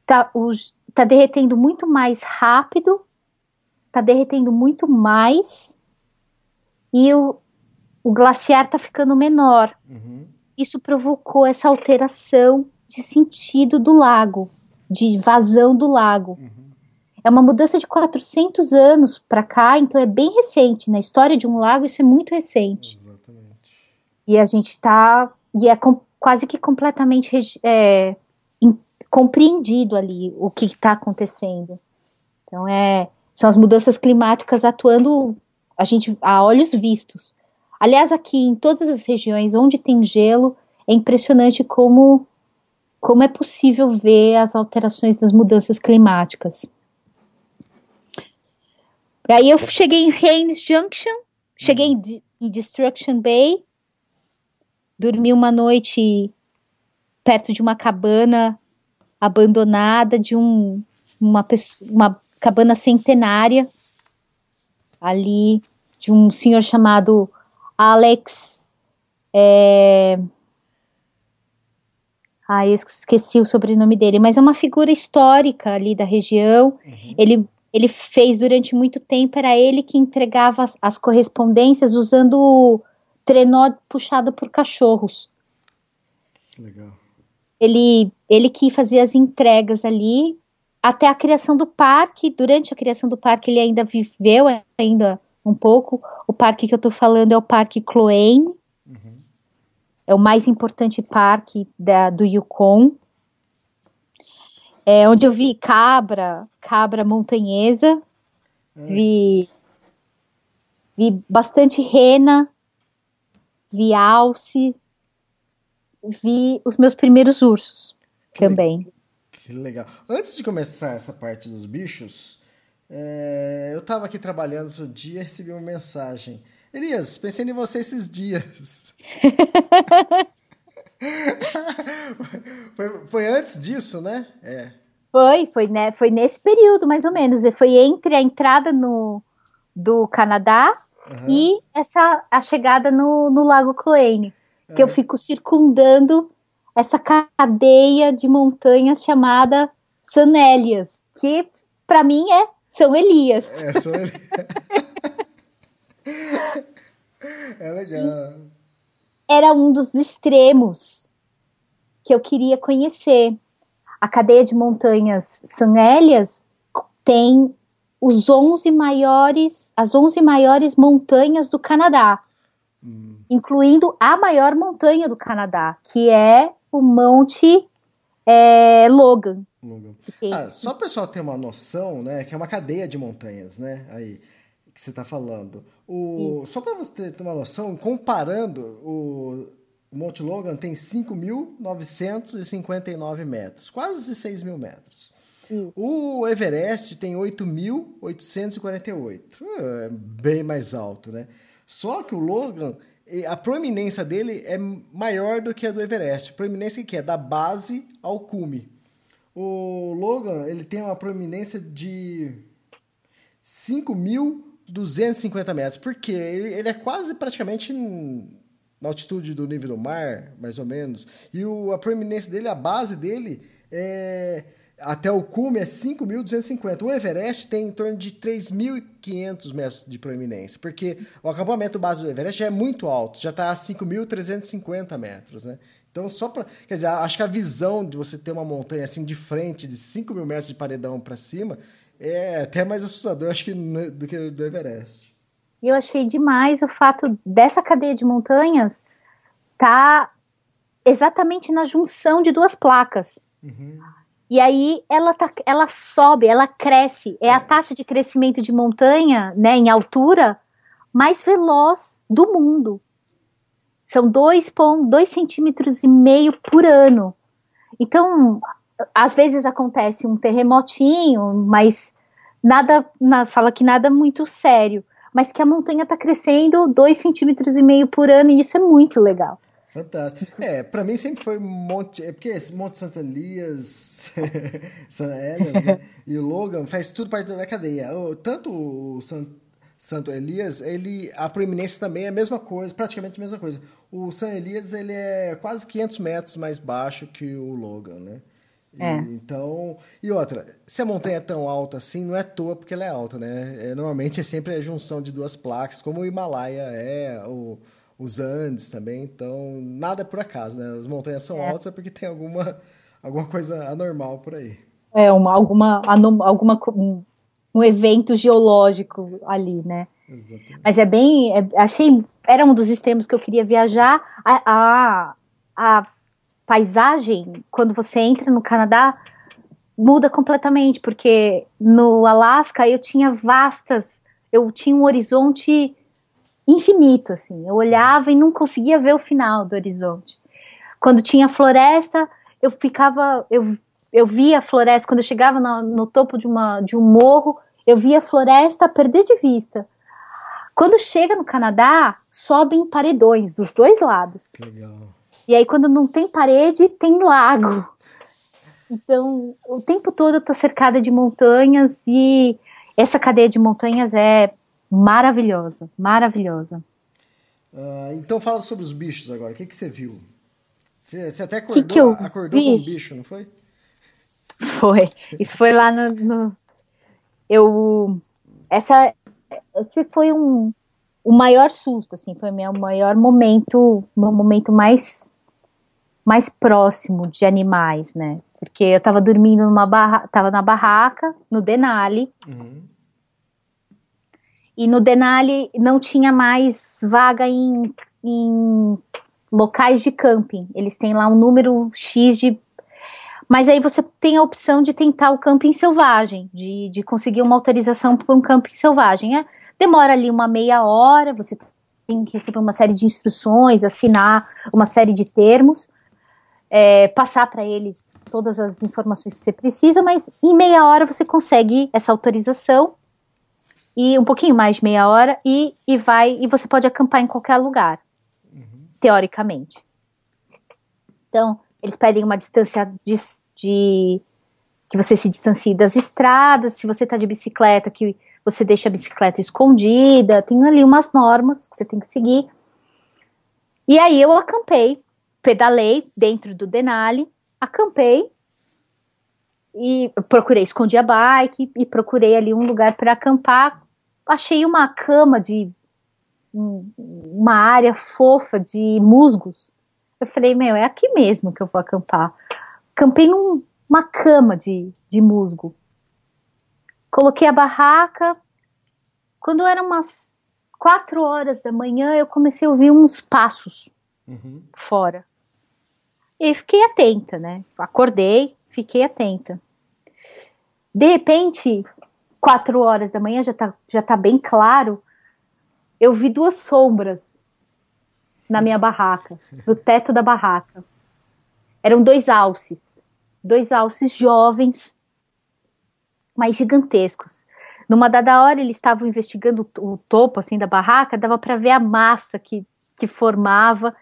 tá, os, tá derretendo muito mais rápido, tá derretendo muito mais e o, o glaciar tá ficando menor. Uhum. Isso provocou essa alteração de sentido do lago, de vazão do lago. É uma mudança de 400 anos para cá, então é bem recente. Na história de um lago, isso é muito recente. Exatamente. E a gente está. E é com- quase que completamente é, em- compreendido ali o que está acontecendo. Então, é, são as mudanças climáticas atuando a gente a olhos vistos. Aliás, aqui em todas as regiões onde tem gelo, é impressionante como, como é possível ver as alterações das mudanças climáticas. E aí eu cheguei em Haines Junction, cheguei em, Di- em Destruction Bay, dormi uma noite perto de uma cabana abandonada de um, uma, uma cabana centenária ali de um senhor chamado Alex é... Ah, eu esqueci o sobrenome dele, mas é uma figura histórica ali da região. Ele, ele fez durante muito tempo, era ele que entregava as, as correspondências usando trenó puxado por cachorros. Legal. Ele, ele que fazia as entregas ali até a criação do parque. Durante a criação do parque, ele ainda viveu ainda um pouco. O parque que eu tô falando é o Parque Cloane. É o mais importante parque da, do Yukon. É onde eu vi cabra, cabra montanhesa. Vi, vi bastante rena. Vi alce. Vi os meus primeiros ursos Que também. Que legal. Antes de começar essa parte dos bichos, é, eu tava aqui trabalhando outro dia e recebi uma mensagem. Elias, pensei em você esses dias. foi, foi antes disso, né? É. Foi, foi, né, foi nesse período, mais ou menos. Foi entre a entrada no, do Canadá Aham. e essa a chegada no, no Lago Cloane. Que eu fico circundando essa cadeia de montanhas chamada Sanélias, que para mim é São Elias. É, só ele. é legal. Era um dos extremos que eu queria conhecer. A cadeia de montanhas Sanélias tem os 11 maiores, as 11 maiores montanhas do Canadá. incluindo a maior montanha do Canadá, que é o Monte é, Logan. Logan. Ah, só o pessoal ter uma noção, né? Que é uma cadeia de montanhas, né? Aí que você está falando. O, Isso. só para você ter, uma noção, comparando, o Monte Logan tem 5.959 metros, quase 6 mil metros. Isso. O Everest tem 8.848, é bem mais alto, né? Só que o Logan, a proeminência dele é maior do que a do Everest. Proeminência que é da base ao cume. O Logan, ele tem uma proeminência de 5.250 metros, porque ele, ele é quase praticamente na altitude do nível do mar, mais ou menos. E o, a proeminência dele, a base dele, é, até o cume é 5.250. O Everest tem em torno de 3.500 metros de proeminência, porque o acampamento base do Everest já é muito alto, já está a 5.350 metros, né? Então, só para. Quer dizer, acho que a visão de você ter uma montanha assim de frente, de 5 mil metros de paredão para cima, é até mais assustador, acho que, do que do Everest. E eu achei demais o fato dessa cadeia de montanhas tá exatamente na junção de duas placas. E aí ela, tá, ela sobe, ela cresce. É a taxa de crescimento de montanha, né, em altura, mais veloz do mundo. São 2,2 centímetros e meio por ano. Então, às vezes acontece um terremotinho, mas nada, na- fala que nada muito sério. Mas que a montanha está crescendo 2 centímetros e meio por ano, e isso é muito legal. Fantástico. É, pra mim sempre foi Monte. É porque Monte Santo Elias, San Elias, né? E o Logan faz tudo parte da cadeia. Tanto o San- Santo Elias, ele, a proeminência também é a mesma coisa, praticamente a mesma coisa. O San Elias, ele é quase 500 metros mais baixo que o Logan, né? E, É. Então, e outra, se a montanha é tão alta assim, não é à toa porque ela é alta, né? É, normalmente é sempre a junção de duas placas, como o Himalaia é, o, os Andes também, então nada é por acaso, né? As montanhas são altas é porque tem alguma, alguma coisa anormal por aí. É uma, alguma, alguma, um, um evento geológico ali, né? Exatamente. Mas é bem. é- achei. Era um dos extremos que eu queria viajar. A, a, a paisagem, quando você entra no Canadá, muda completamente, porque no Alasca eu tinha vastas. Eu tinha um horizonte infinito, assim. Eu olhava e não conseguia ver o final do horizonte. Quando tinha floresta, eu ficava. Eu, eu via a floresta. Quando eu chegava no, no topo de, uma, de um morro, eu via a floresta perder de vista. Quando chega no Canadá, sobem paredões dos dois lados. Legal. E aí, quando não tem parede, tem lago. Então, o tempo todo eu tô cercada de montanhas e essa cadeia de montanhas é maravilhosa, maravilhosa. Ah, então fala sobre os bichos agora. O que, que você viu? Você, você até acordou, que eu acordou vi? com um bicho, não foi? Foi. Isso foi lá no. no- eu. Essa. Esse foi um. O maior susto, assim, foi meu maior momento, meu momento mais mais próximo de animais, né? Porque eu tava dormindo numa barra, tava na barraca, no Denali, Uhum. e no Denali não tinha mais vaga em, em locais de camping. Eles têm lá um número X de. Mas aí você tem a opção de tentar o camping selvagem, de, de conseguir uma autorização para um camping selvagem. É, demora ali uma meia hora, você tem que receber uma série de instruções, assinar uma série de termos, é, passar para eles todas as informações que você precisa, mas em meia hora você consegue essa autorização e um pouquinho mais de meia hora e, e vai e você pode acampar em qualquer lugar, teoricamente. Então, eles pedem uma distância de, de- que você se distancie das estradas, se você está de bicicleta, que você deixa a bicicleta escondida, tem ali umas normas que você tem que seguir. E aí eu acampei, pedalei dentro do Denali, acampei e procurei, escondi a bike e procurei ali um lugar para acampar. Achei uma cama de um- uma área fofa de musgos. Eu falei, meu, é aqui mesmo que eu vou acampar. Acampei numa cama de, de musgo. Coloquei a barraca. Quando eram umas quatro horas da manhã eu comecei a ouvir uns passos uhum. fora. E fiquei atenta, né? Acordei, fiquei atenta. De repente, quatro horas da manhã, já tá, já tá bem claro, eu vi duas sombras na minha barraca, no teto da barraca. Eram dois alces, dois alces jovens, mas gigantescos. Numa dada hora, eles estavam investigando o, topo assim da barraca, dava para ver a massa que, que formava,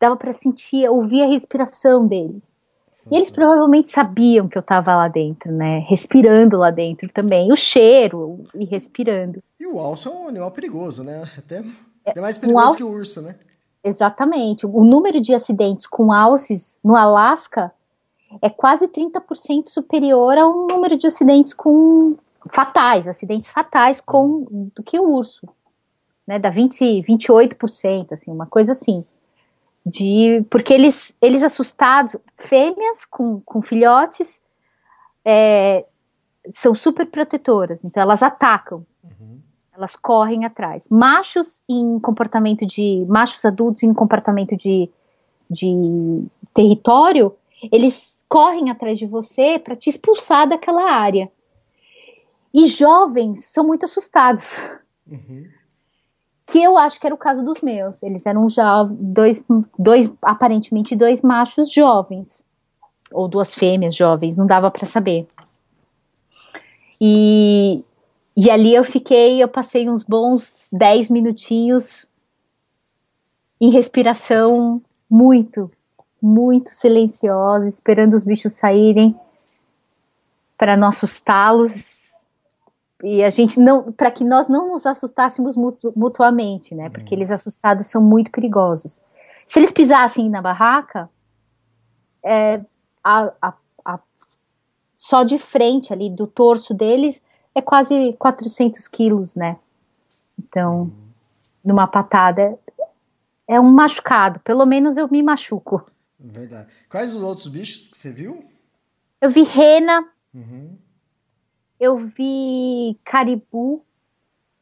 dava para sentir, ouvir a respiração deles. E eles provavelmente sabiam que eu estava lá dentro, né? Respirando lá dentro também. O cheiro e respirando. E o alce é um animal perigoso, né? Até, é, até mais perigoso um alce... que o urso, né? Exatamente. O número de acidentes com alces no Alasca é quase 30% superior ao número de acidentes com fatais, acidentes fatais com do que o urso, né? Dá 20, 28%, assim, uma coisa assim. De, porque eles, eles assustados, fêmeas com, com filhotes, é, são super protetoras, então elas atacam, uhum. elas correm atrás. Machos em comportamento de, machos adultos em comportamento de, de território, eles correm atrás de você para te expulsar daquela área. E jovens são muito assustados. Uhum. Que eu acho que era o caso dos meus. Eles eram dois, dois aparentemente dois machos jovens ou duas fêmeas jovens, não dava para saber. E, e ali eu fiquei, eu passei uns bons 10 minutinhos em respiração muito, muito silenciosa, esperando os bichos saírem para não assustá-los e a gente não, para que nós não nos assustássemos mutu, mutuamente, né? Porque uhum. eles assustados são muito perigosos. Se eles pisassem na barraca, é, a, a, a, só de frente ali do torso deles é quase 400 quilos, né? Então, uhum. numa patada é um machucado. Pelo menos eu me machuco. Verdade. Quais os outros bichos que você viu? Eu vi rena. Uhum eu vi caribu,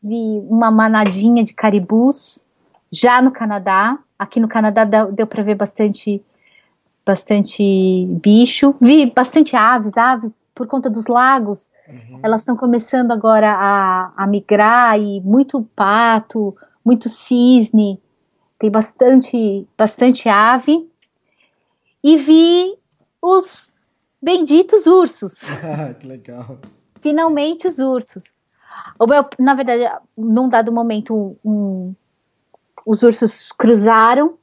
vi uma manadinha de caribus já no Canadá. Aqui no Canadá deu, para ver bastante bastante bicho, vi bastante aves, aves por conta dos lagos. Uhum. Elas estão começando agora a, a migrar e muito pato, muito cisne, tem bastante bastante ave. E vi os benditos ursos. que legal finalmente os ursos. O meu, na verdade, num dado momento, um, os ursos cruzaram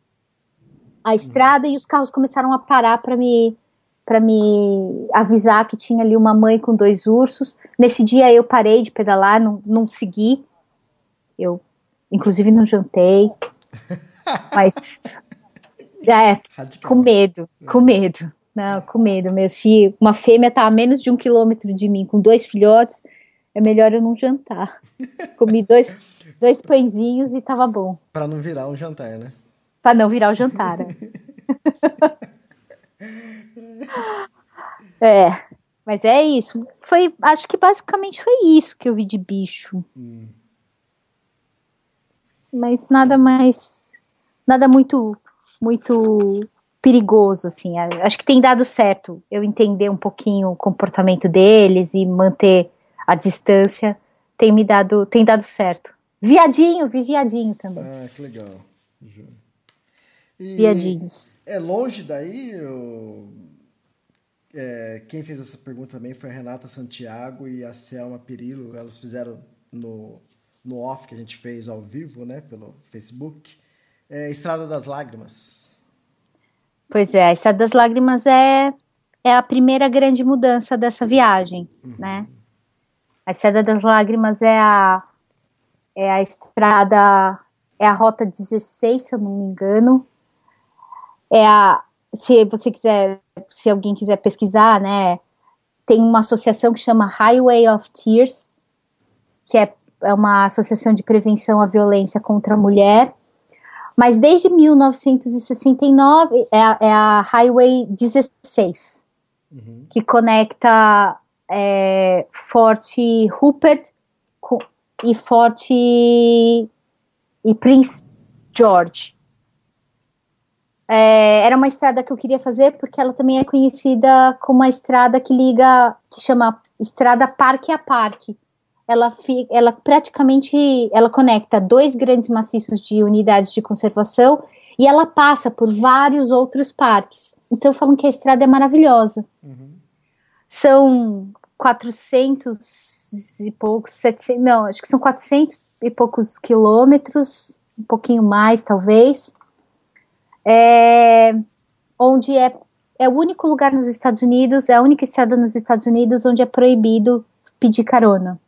a estrada e os carros começaram a parar para me para me avisar que tinha ali uma mãe com dois ursos. Nesse dia eu parei de pedalar, não, não segui. Eu, inclusive, não jantei. mas é, com medo, com medo. Não, com medo meu. Se uma fêmea tá a menos de um quilômetro de mim com dois filhotes, é melhor eu não jantar. Comi dois, dois pãezinhos e tava bom. Para não virar um jantar, né? Para não virar o jantar. Né? é, mas é isso. Foi, acho que basicamente foi isso que eu vi de bicho. Hum. Mas nada mais, nada muito, muito perigoso, assim. Acho que tem dado certo eu entender um pouquinho o comportamento deles e manter a distância. Tem me dado, tem dado certo. Viadinho, vi viadinho também. Ah, que legal. E Viadinhos. É longe daí? Eu... É, quem fez essa pergunta também foi a Renata Santiago e a Selma Perillo. Elas fizeram no, no off que a gente fez ao vivo, né, pelo Facebook. É, Estrada das Lágrimas. Pois é, a Estrada das Lágrimas é, é a primeira grande mudança dessa viagem, uhum. né? A Estrada das Lágrimas é a, é a estrada, é a rota 16, se eu não me engano. É a, se você quiser, se alguém quiser pesquisar, né? Tem uma associação que chama Highway of Tears, que é, é uma associação de prevenção à violência contra a mulher mas desde 1969 é a, é a Highway 16, uhum. que conecta é, Fort Rupert com, e Fort e Prince George. É, era uma estrada que eu queria fazer porque ela também é conhecida como uma estrada que liga, que chama estrada parque a parque. Ela, ela praticamente ela conecta dois grandes maciços de unidades de conservação e ela passa por vários outros parques. Então falam que a estrada é maravilhosa. Uhum. São 400 e poucos, 700, não, acho que são 400 e poucos quilômetros, um pouquinho mais talvez é, onde é, é o único lugar nos Estados Unidos, é a única estrada nos Estados Unidos onde é proibido pedir carona.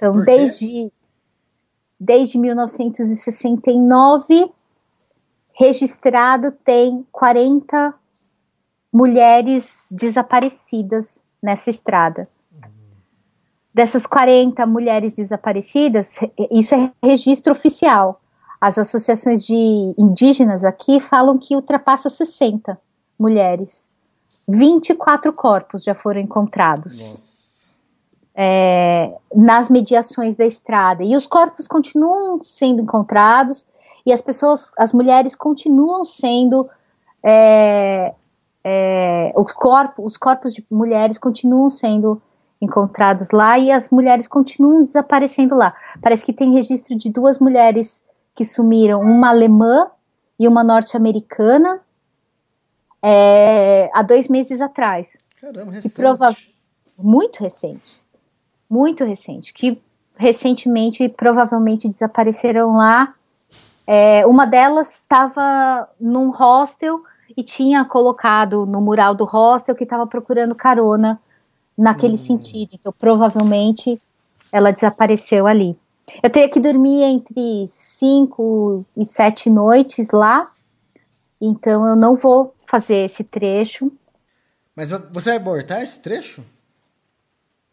Então, desde, desde 1969, registrado tem 40 mulheres desaparecidas nessa estrada. Dessas 40 mulheres desaparecidas, isso é registro oficial. As associações de indígenas aqui falam que ultrapassa 60 mulheres. 24 corpos já foram encontrados é, nas mediações da estrada. E os corpos continuam sendo encontrados e as pessoas, as mulheres continuam sendo. É, é, os, corpos, os corpos de mulheres continuam sendo encontrados lá e as mulheres continuam desaparecendo lá. Parece que tem registro de duas mulheres que sumiram, uma alemã e uma norte-americana, é, há dois meses atrás. Caramba, recente. Prova muito recente. Muito recente. Que recentemente provavelmente desapareceram lá. É, uma delas estava num hostel e tinha colocado no mural do hostel que estava procurando carona naquele hum. sentido. Então, provavelmente ela desapareceu ali. Eu teria que dormir entre cinco e sete noites lá, então eu não vou fazer esse trecho. Mas você vai abortar esse trecho?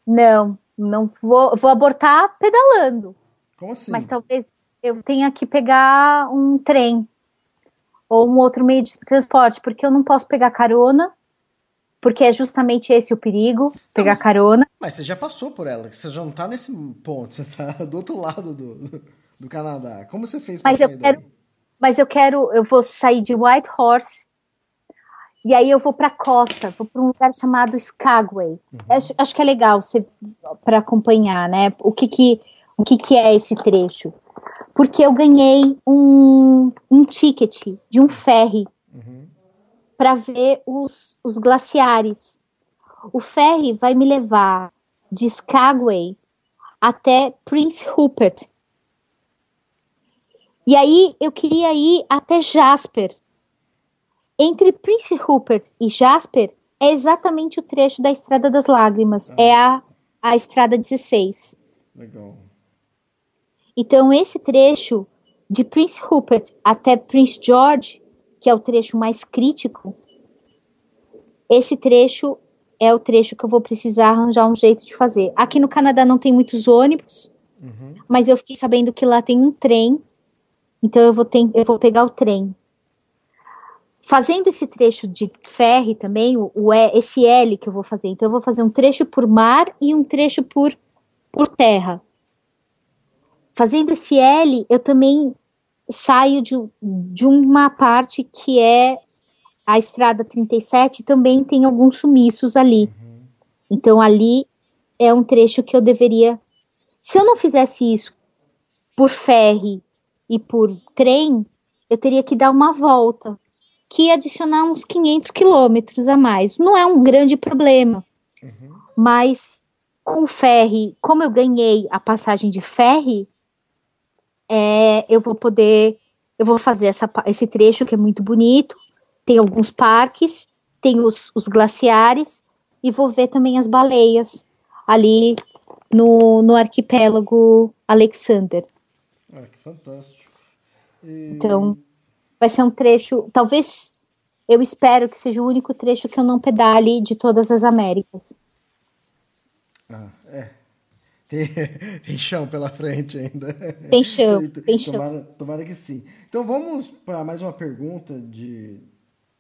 Não, não vou, vou abortar pedalando. Como assim? Mas talvez eu tenha que pegar um trem ou um outro meio de transporte, porque eu não posso pegar carona porque é justamente esse o perigo, pegar mas, carona. Mas você já passou por ela, você já não tá nesse ponto, você tá do outro lado do, do, Canadá. Como você fez pra mas eu quero, daí? Mas eu quero, eu vou sair de White Horse e aí eu vou para costa, vou para um lugar chamado Skagway. Uhum. Acho, acho, que é legal para acompanhar, né? O que que o que que é esse trecho? Porque eu ganhei um, um ticket de um ferry para ver os, os glaciares. O ferry vai me levar de Skagway até Prince Rupert. E aí eu queria ir até Jasper. Entre Prince Rupert e Jasper é exatamente o trecho da Estrada das Lágrimas. Ah. É a, a Estrada 16. Legal. Então, esse trecho de Prince Rupert até Prince George que é o trecho mais crítico, esse trecho é o trecho que eu vou precisar arranjar um jeito de fazer. Aqui no Canadá não tem muitos ônibus, uhum. mas eu fiquei sabendo que lá tem um trem, então eu vou, ter, eu vou pegar o trem. Fazendo esse trecho de ferry também, o, o esse L que eu vou fazer, então eu vou fazer um trecho por mar e um trecho por, por terra. Fazendo esse L, eu também saio de, de uma parte que é a estrada 37, também tem alguns sumiços ali. Uhum. Então ali é um trecho que eu deveria. Se eu não fizesse isso por ferry e por trem, eu teria que dar uma volta, que adicionar uns 500 quilômetros a mais. Não é um grande problema, uhum. mas com ferry, como eu ganhei a passagem de ferry, é, eu vou poder, eu vou fazer essa, esse trecho que é muito bonito, tem alguns parques, tem os, os glaciares, e vou ver também as baleias ali no, no arquipélago Alexander. Ah, que fantástico. E... Então, vai ser um trecho, talvez, eu espero que seja o único trecho que eu não pedale de todas as Américas. Ah, é. Tem, tem chão pela frente ainda. Tem chão, tem chão. Tomara, tomara que sim. Então vamos para mais uma pergunta de,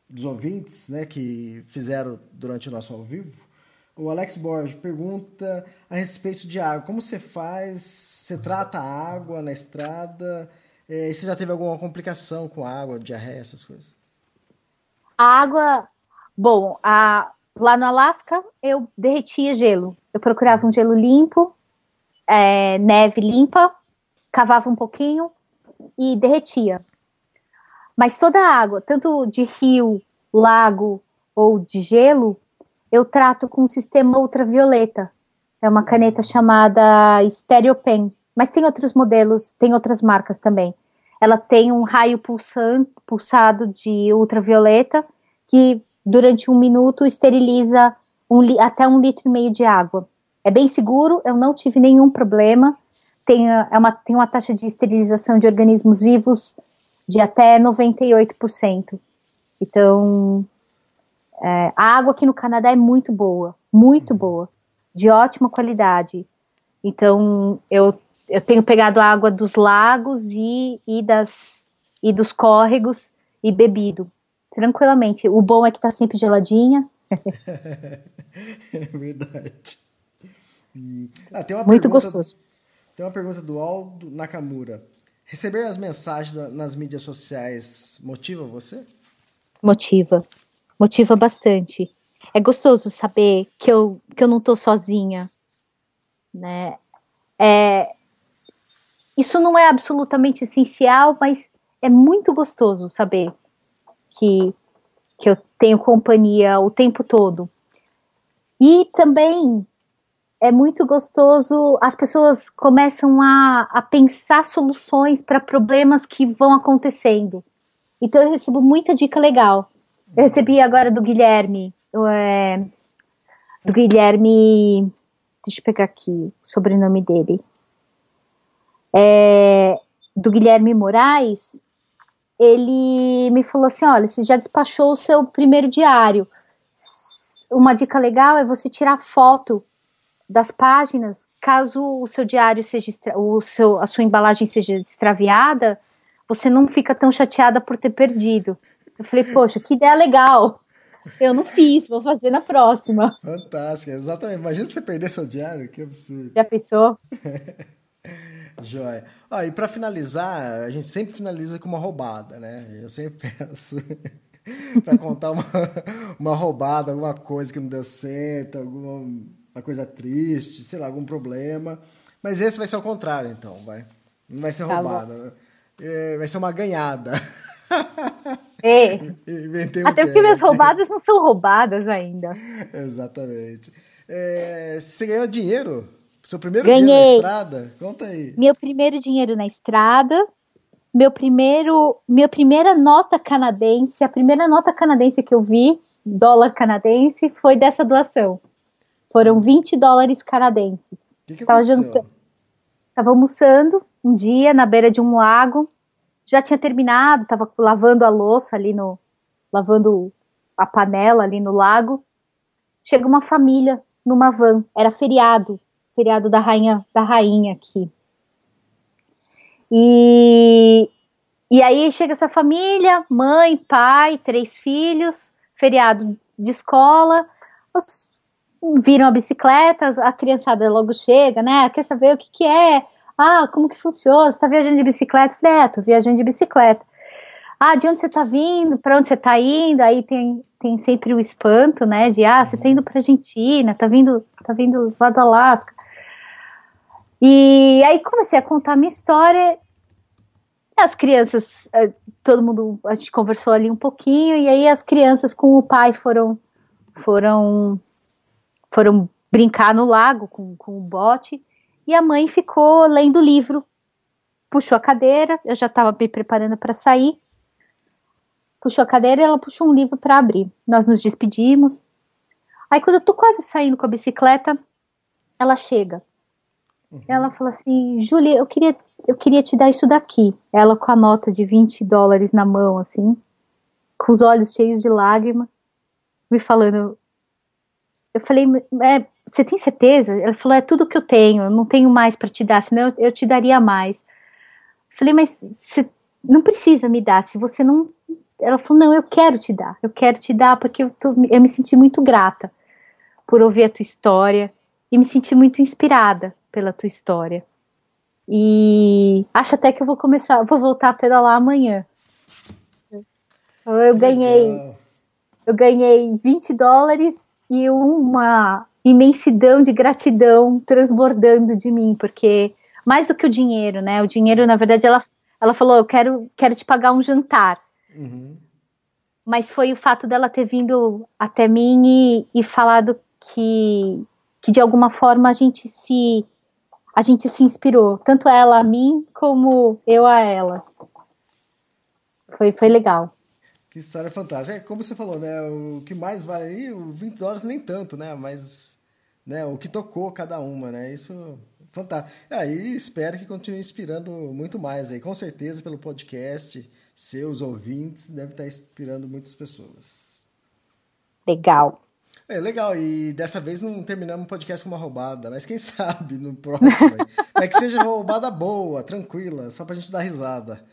dos ouvintes, né, que fizeram durante o nosso ao vivo. O Alex Borges pergunta a respeito de água. Como você faz? Você trata a água na estrada? É, você já teve alguma complicação com água, diarreia, essas coisas? A água. Bom, a, lá no Alasca eu derretia gelo. Eu procurava um gelo limpo, é, neve limpa, cavava um pouquinho e derretia. Mas toda a água, tanto de rio, lago ou de gelo, eu trato com um sistema ultravioleta. É uma caneta chamada Stereopen. Mas tem outros modelos, tem outras marcas também. Ela tem um raio pulsante, pulsado de ultravioleta que durante um minuto esteriliza um, até um litro e meio de água. É bem seguro, eu não tive nenhum problema. Tem, é uma, tem uma taxa de esterilização de organismos vivos de até 98%. Então, é, a água aqui no Canadá é muito boa, muito uhum. boa, de ótima qualidade. Então, eu, eu tenho pegado água dos lagos e, e, das, e dos córregos e bebido tranquilamente. O bom é que tá sempre geladinha. é verdade. Hum. Ah, muito pergunta, gostoso. Tem uma pergunta do Aldo Nakamura. Receber as mensagens nas mídias sociais motiva você? Motiva motiva bastante. É gostoso saber que eu, que eu não estou sozinha, né? É, isso não é absolutamente essencial, mas é muito gostoso saber que, que eu tenho companhia o tempo todo. E também é muito gostoso, as pessoas começam a, a pensar soluções para problemas que vão acontecendo. Então eu recebo muita dica legal. Eu recebi agora do Guilherme, é, do Guilherme, deixa eu pegar aqui o sobrenome dele, é, do Guilherme Moraes, ele me falou assim, olha, você já despachou o seu primeiro diário, uma dica legal é você tirar foto das páginas, caso o seu diário seja, o seu, a sua embalagem seja extraviada, você não fica tão chateada por ter perdido. Eu falei, poxa, que ideia legal. Eu não fiz, vou fazer na próxima. Fantástico, exatamente. Imagina você perder seu diário, que absurdo. Já pensou? Joia. Ah, e para finalizar, a gente sempre finaliza com uma roubada, né? Eu sempre peço para contar uma, uma roubada, alguma coisa que não deu certo, alguma uma coisa triste, sei lá, algum problema. Mas esse vai ser o contrário, então, vai. Não vai ser tá roubada. É, vai ser uma ganhada. É. Inventei Até porque minhas roubadas não são roubadas ainda. Exatamente. É, você ganhou dinheiro? Seu primeiro Ganhei. dinheiro na estrada? Conta aí. Meu primeiro dinheiro na estrada. Meu primeiro, minha primeira nota canadense, a primeira nota canadense que eu vi, dólar canadense, foi dessa doação. Foram 20 dólares canadenses. O que, que Tava, jantando, tava almoçando um dia na beira de um lago já tinha terminado, estava lavando a louça ali no. lavando a panela ali no lago. Chega uma família numa van, era feriado, feriado da rainha, da rainha aqui. E, e aí chega essa família, mãe, pai, três filhos, feriado de escola, os, viram a bicicleta, a criançada logo chega, né? Quer saber o que, que é? Ah, como que funciona? Você tá viajando de bicicleta? Eu falei, é, tô viajando de bicicleta. Ah, de onde você tá vindo? Para onde você tá indo? Aí tem, tem sempre o espanto, né? De, ah, você tá indo pra Argentina, tá vindo, tá vindo lá do Alasca. E aí comecei a contar minha história. As crianças, eh, todo mundo, a gente conversou ali um pouquinho, e aí as crianças com o pai foram, foram, foram brincar no lago com, com o bote e a mãe ficou lendo o livro. Puxou a cadeira, eu já estava me preparando para sair. Puxou a cadeira e ela puxou um livro para abrir. Nós nos despedimos. Aí, quando eu tô quase saindo com a bicicleta, ela chega. Uhum. Ela fala assim: Julia, eu queria, eu queria te dar isso daqui. Ela com a nota de 20 dólares na mão, assim, com os olhos cheios de lágrima, me falando. Eu falei: é, você tem certeza? Ela falou, é tudo que eu tenho, eu não tenho mais para te dar, senão eu, eu, te daria mais. Falei, mas você não precisa me dar, se você não. Ela falou, não, eu quero te dar, eu quero te dar porque eu, tô, eu me senti muito grata. por ouvir a tua história e me senti muito inspirada pela tua história. E acho até que eu vou começar, vou voltar a pedalar amanhã. Eu ganhei, eu ganhei 20 dólares e uma imensidão de gratidão transbordando de mim, porque mais do que o dinheiro, né? O dinheiro, na verdade, ela, ela falou: Eu quero, quero te pagar um jantar. Uhum. Mas foi o fato dela ter vindo até mim e, e falado que, que de alguma forma a gente se a gente se inspirou, tanto ela a mim como eu a ela. Foi, foi legal. Que história fantástica. É, como você falou, né? O que mais vale aí, o 20 dólares nem tanto, né? Mas né, o que tocou cada uma, né? Isso fantástico. Aí espero que continue inspirando muito mais aí. Com certeza, pelo podcast, seus ouvintes deve estar inspirando muitas pessoas. Legal. É legal, e dessa vez não terminamos o podcast com uma roubada, mas quem sabe no próximo. é que seja roubada boa, tranquila, só pra gente dar risada.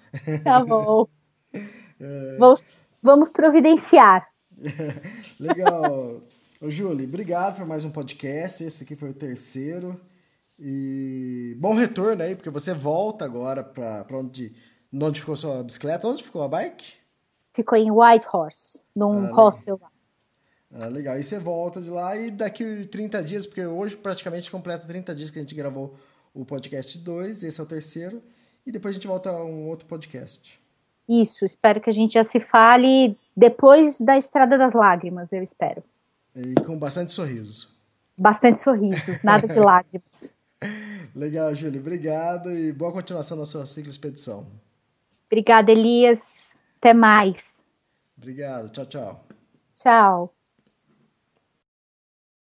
Tá bom. É... Vamos, vamos providenciar. legal. Ô, Júlia, obrigado por mais um podcast. Esse aqui foi o terceiro. E bom retorno aí, porque você volta agora para onde, onde ficou sua bicicleta. Onde ficou a bike? Ficou em Whitehorse, num ah, hostel lá. Ah, legal. E você volta de lá e daqui 30 dias, porque hoje praticamente completa 30 dias que a gente gravou o podcast 2, esse é o terceiro, e depois a gente volta a um outro podcast. Isso, espero que a gente já se fale depois da Estrada das Lágrimas, eu espero. E com bastante sorriso. Bastante sorriso, nada de lágrimas. Legal, Júlio. Obrigado e boa continuação na sua ciclo expedição. Obrigada, Elias. Até mais. Obrigado. Tchau, tchau. Tchau.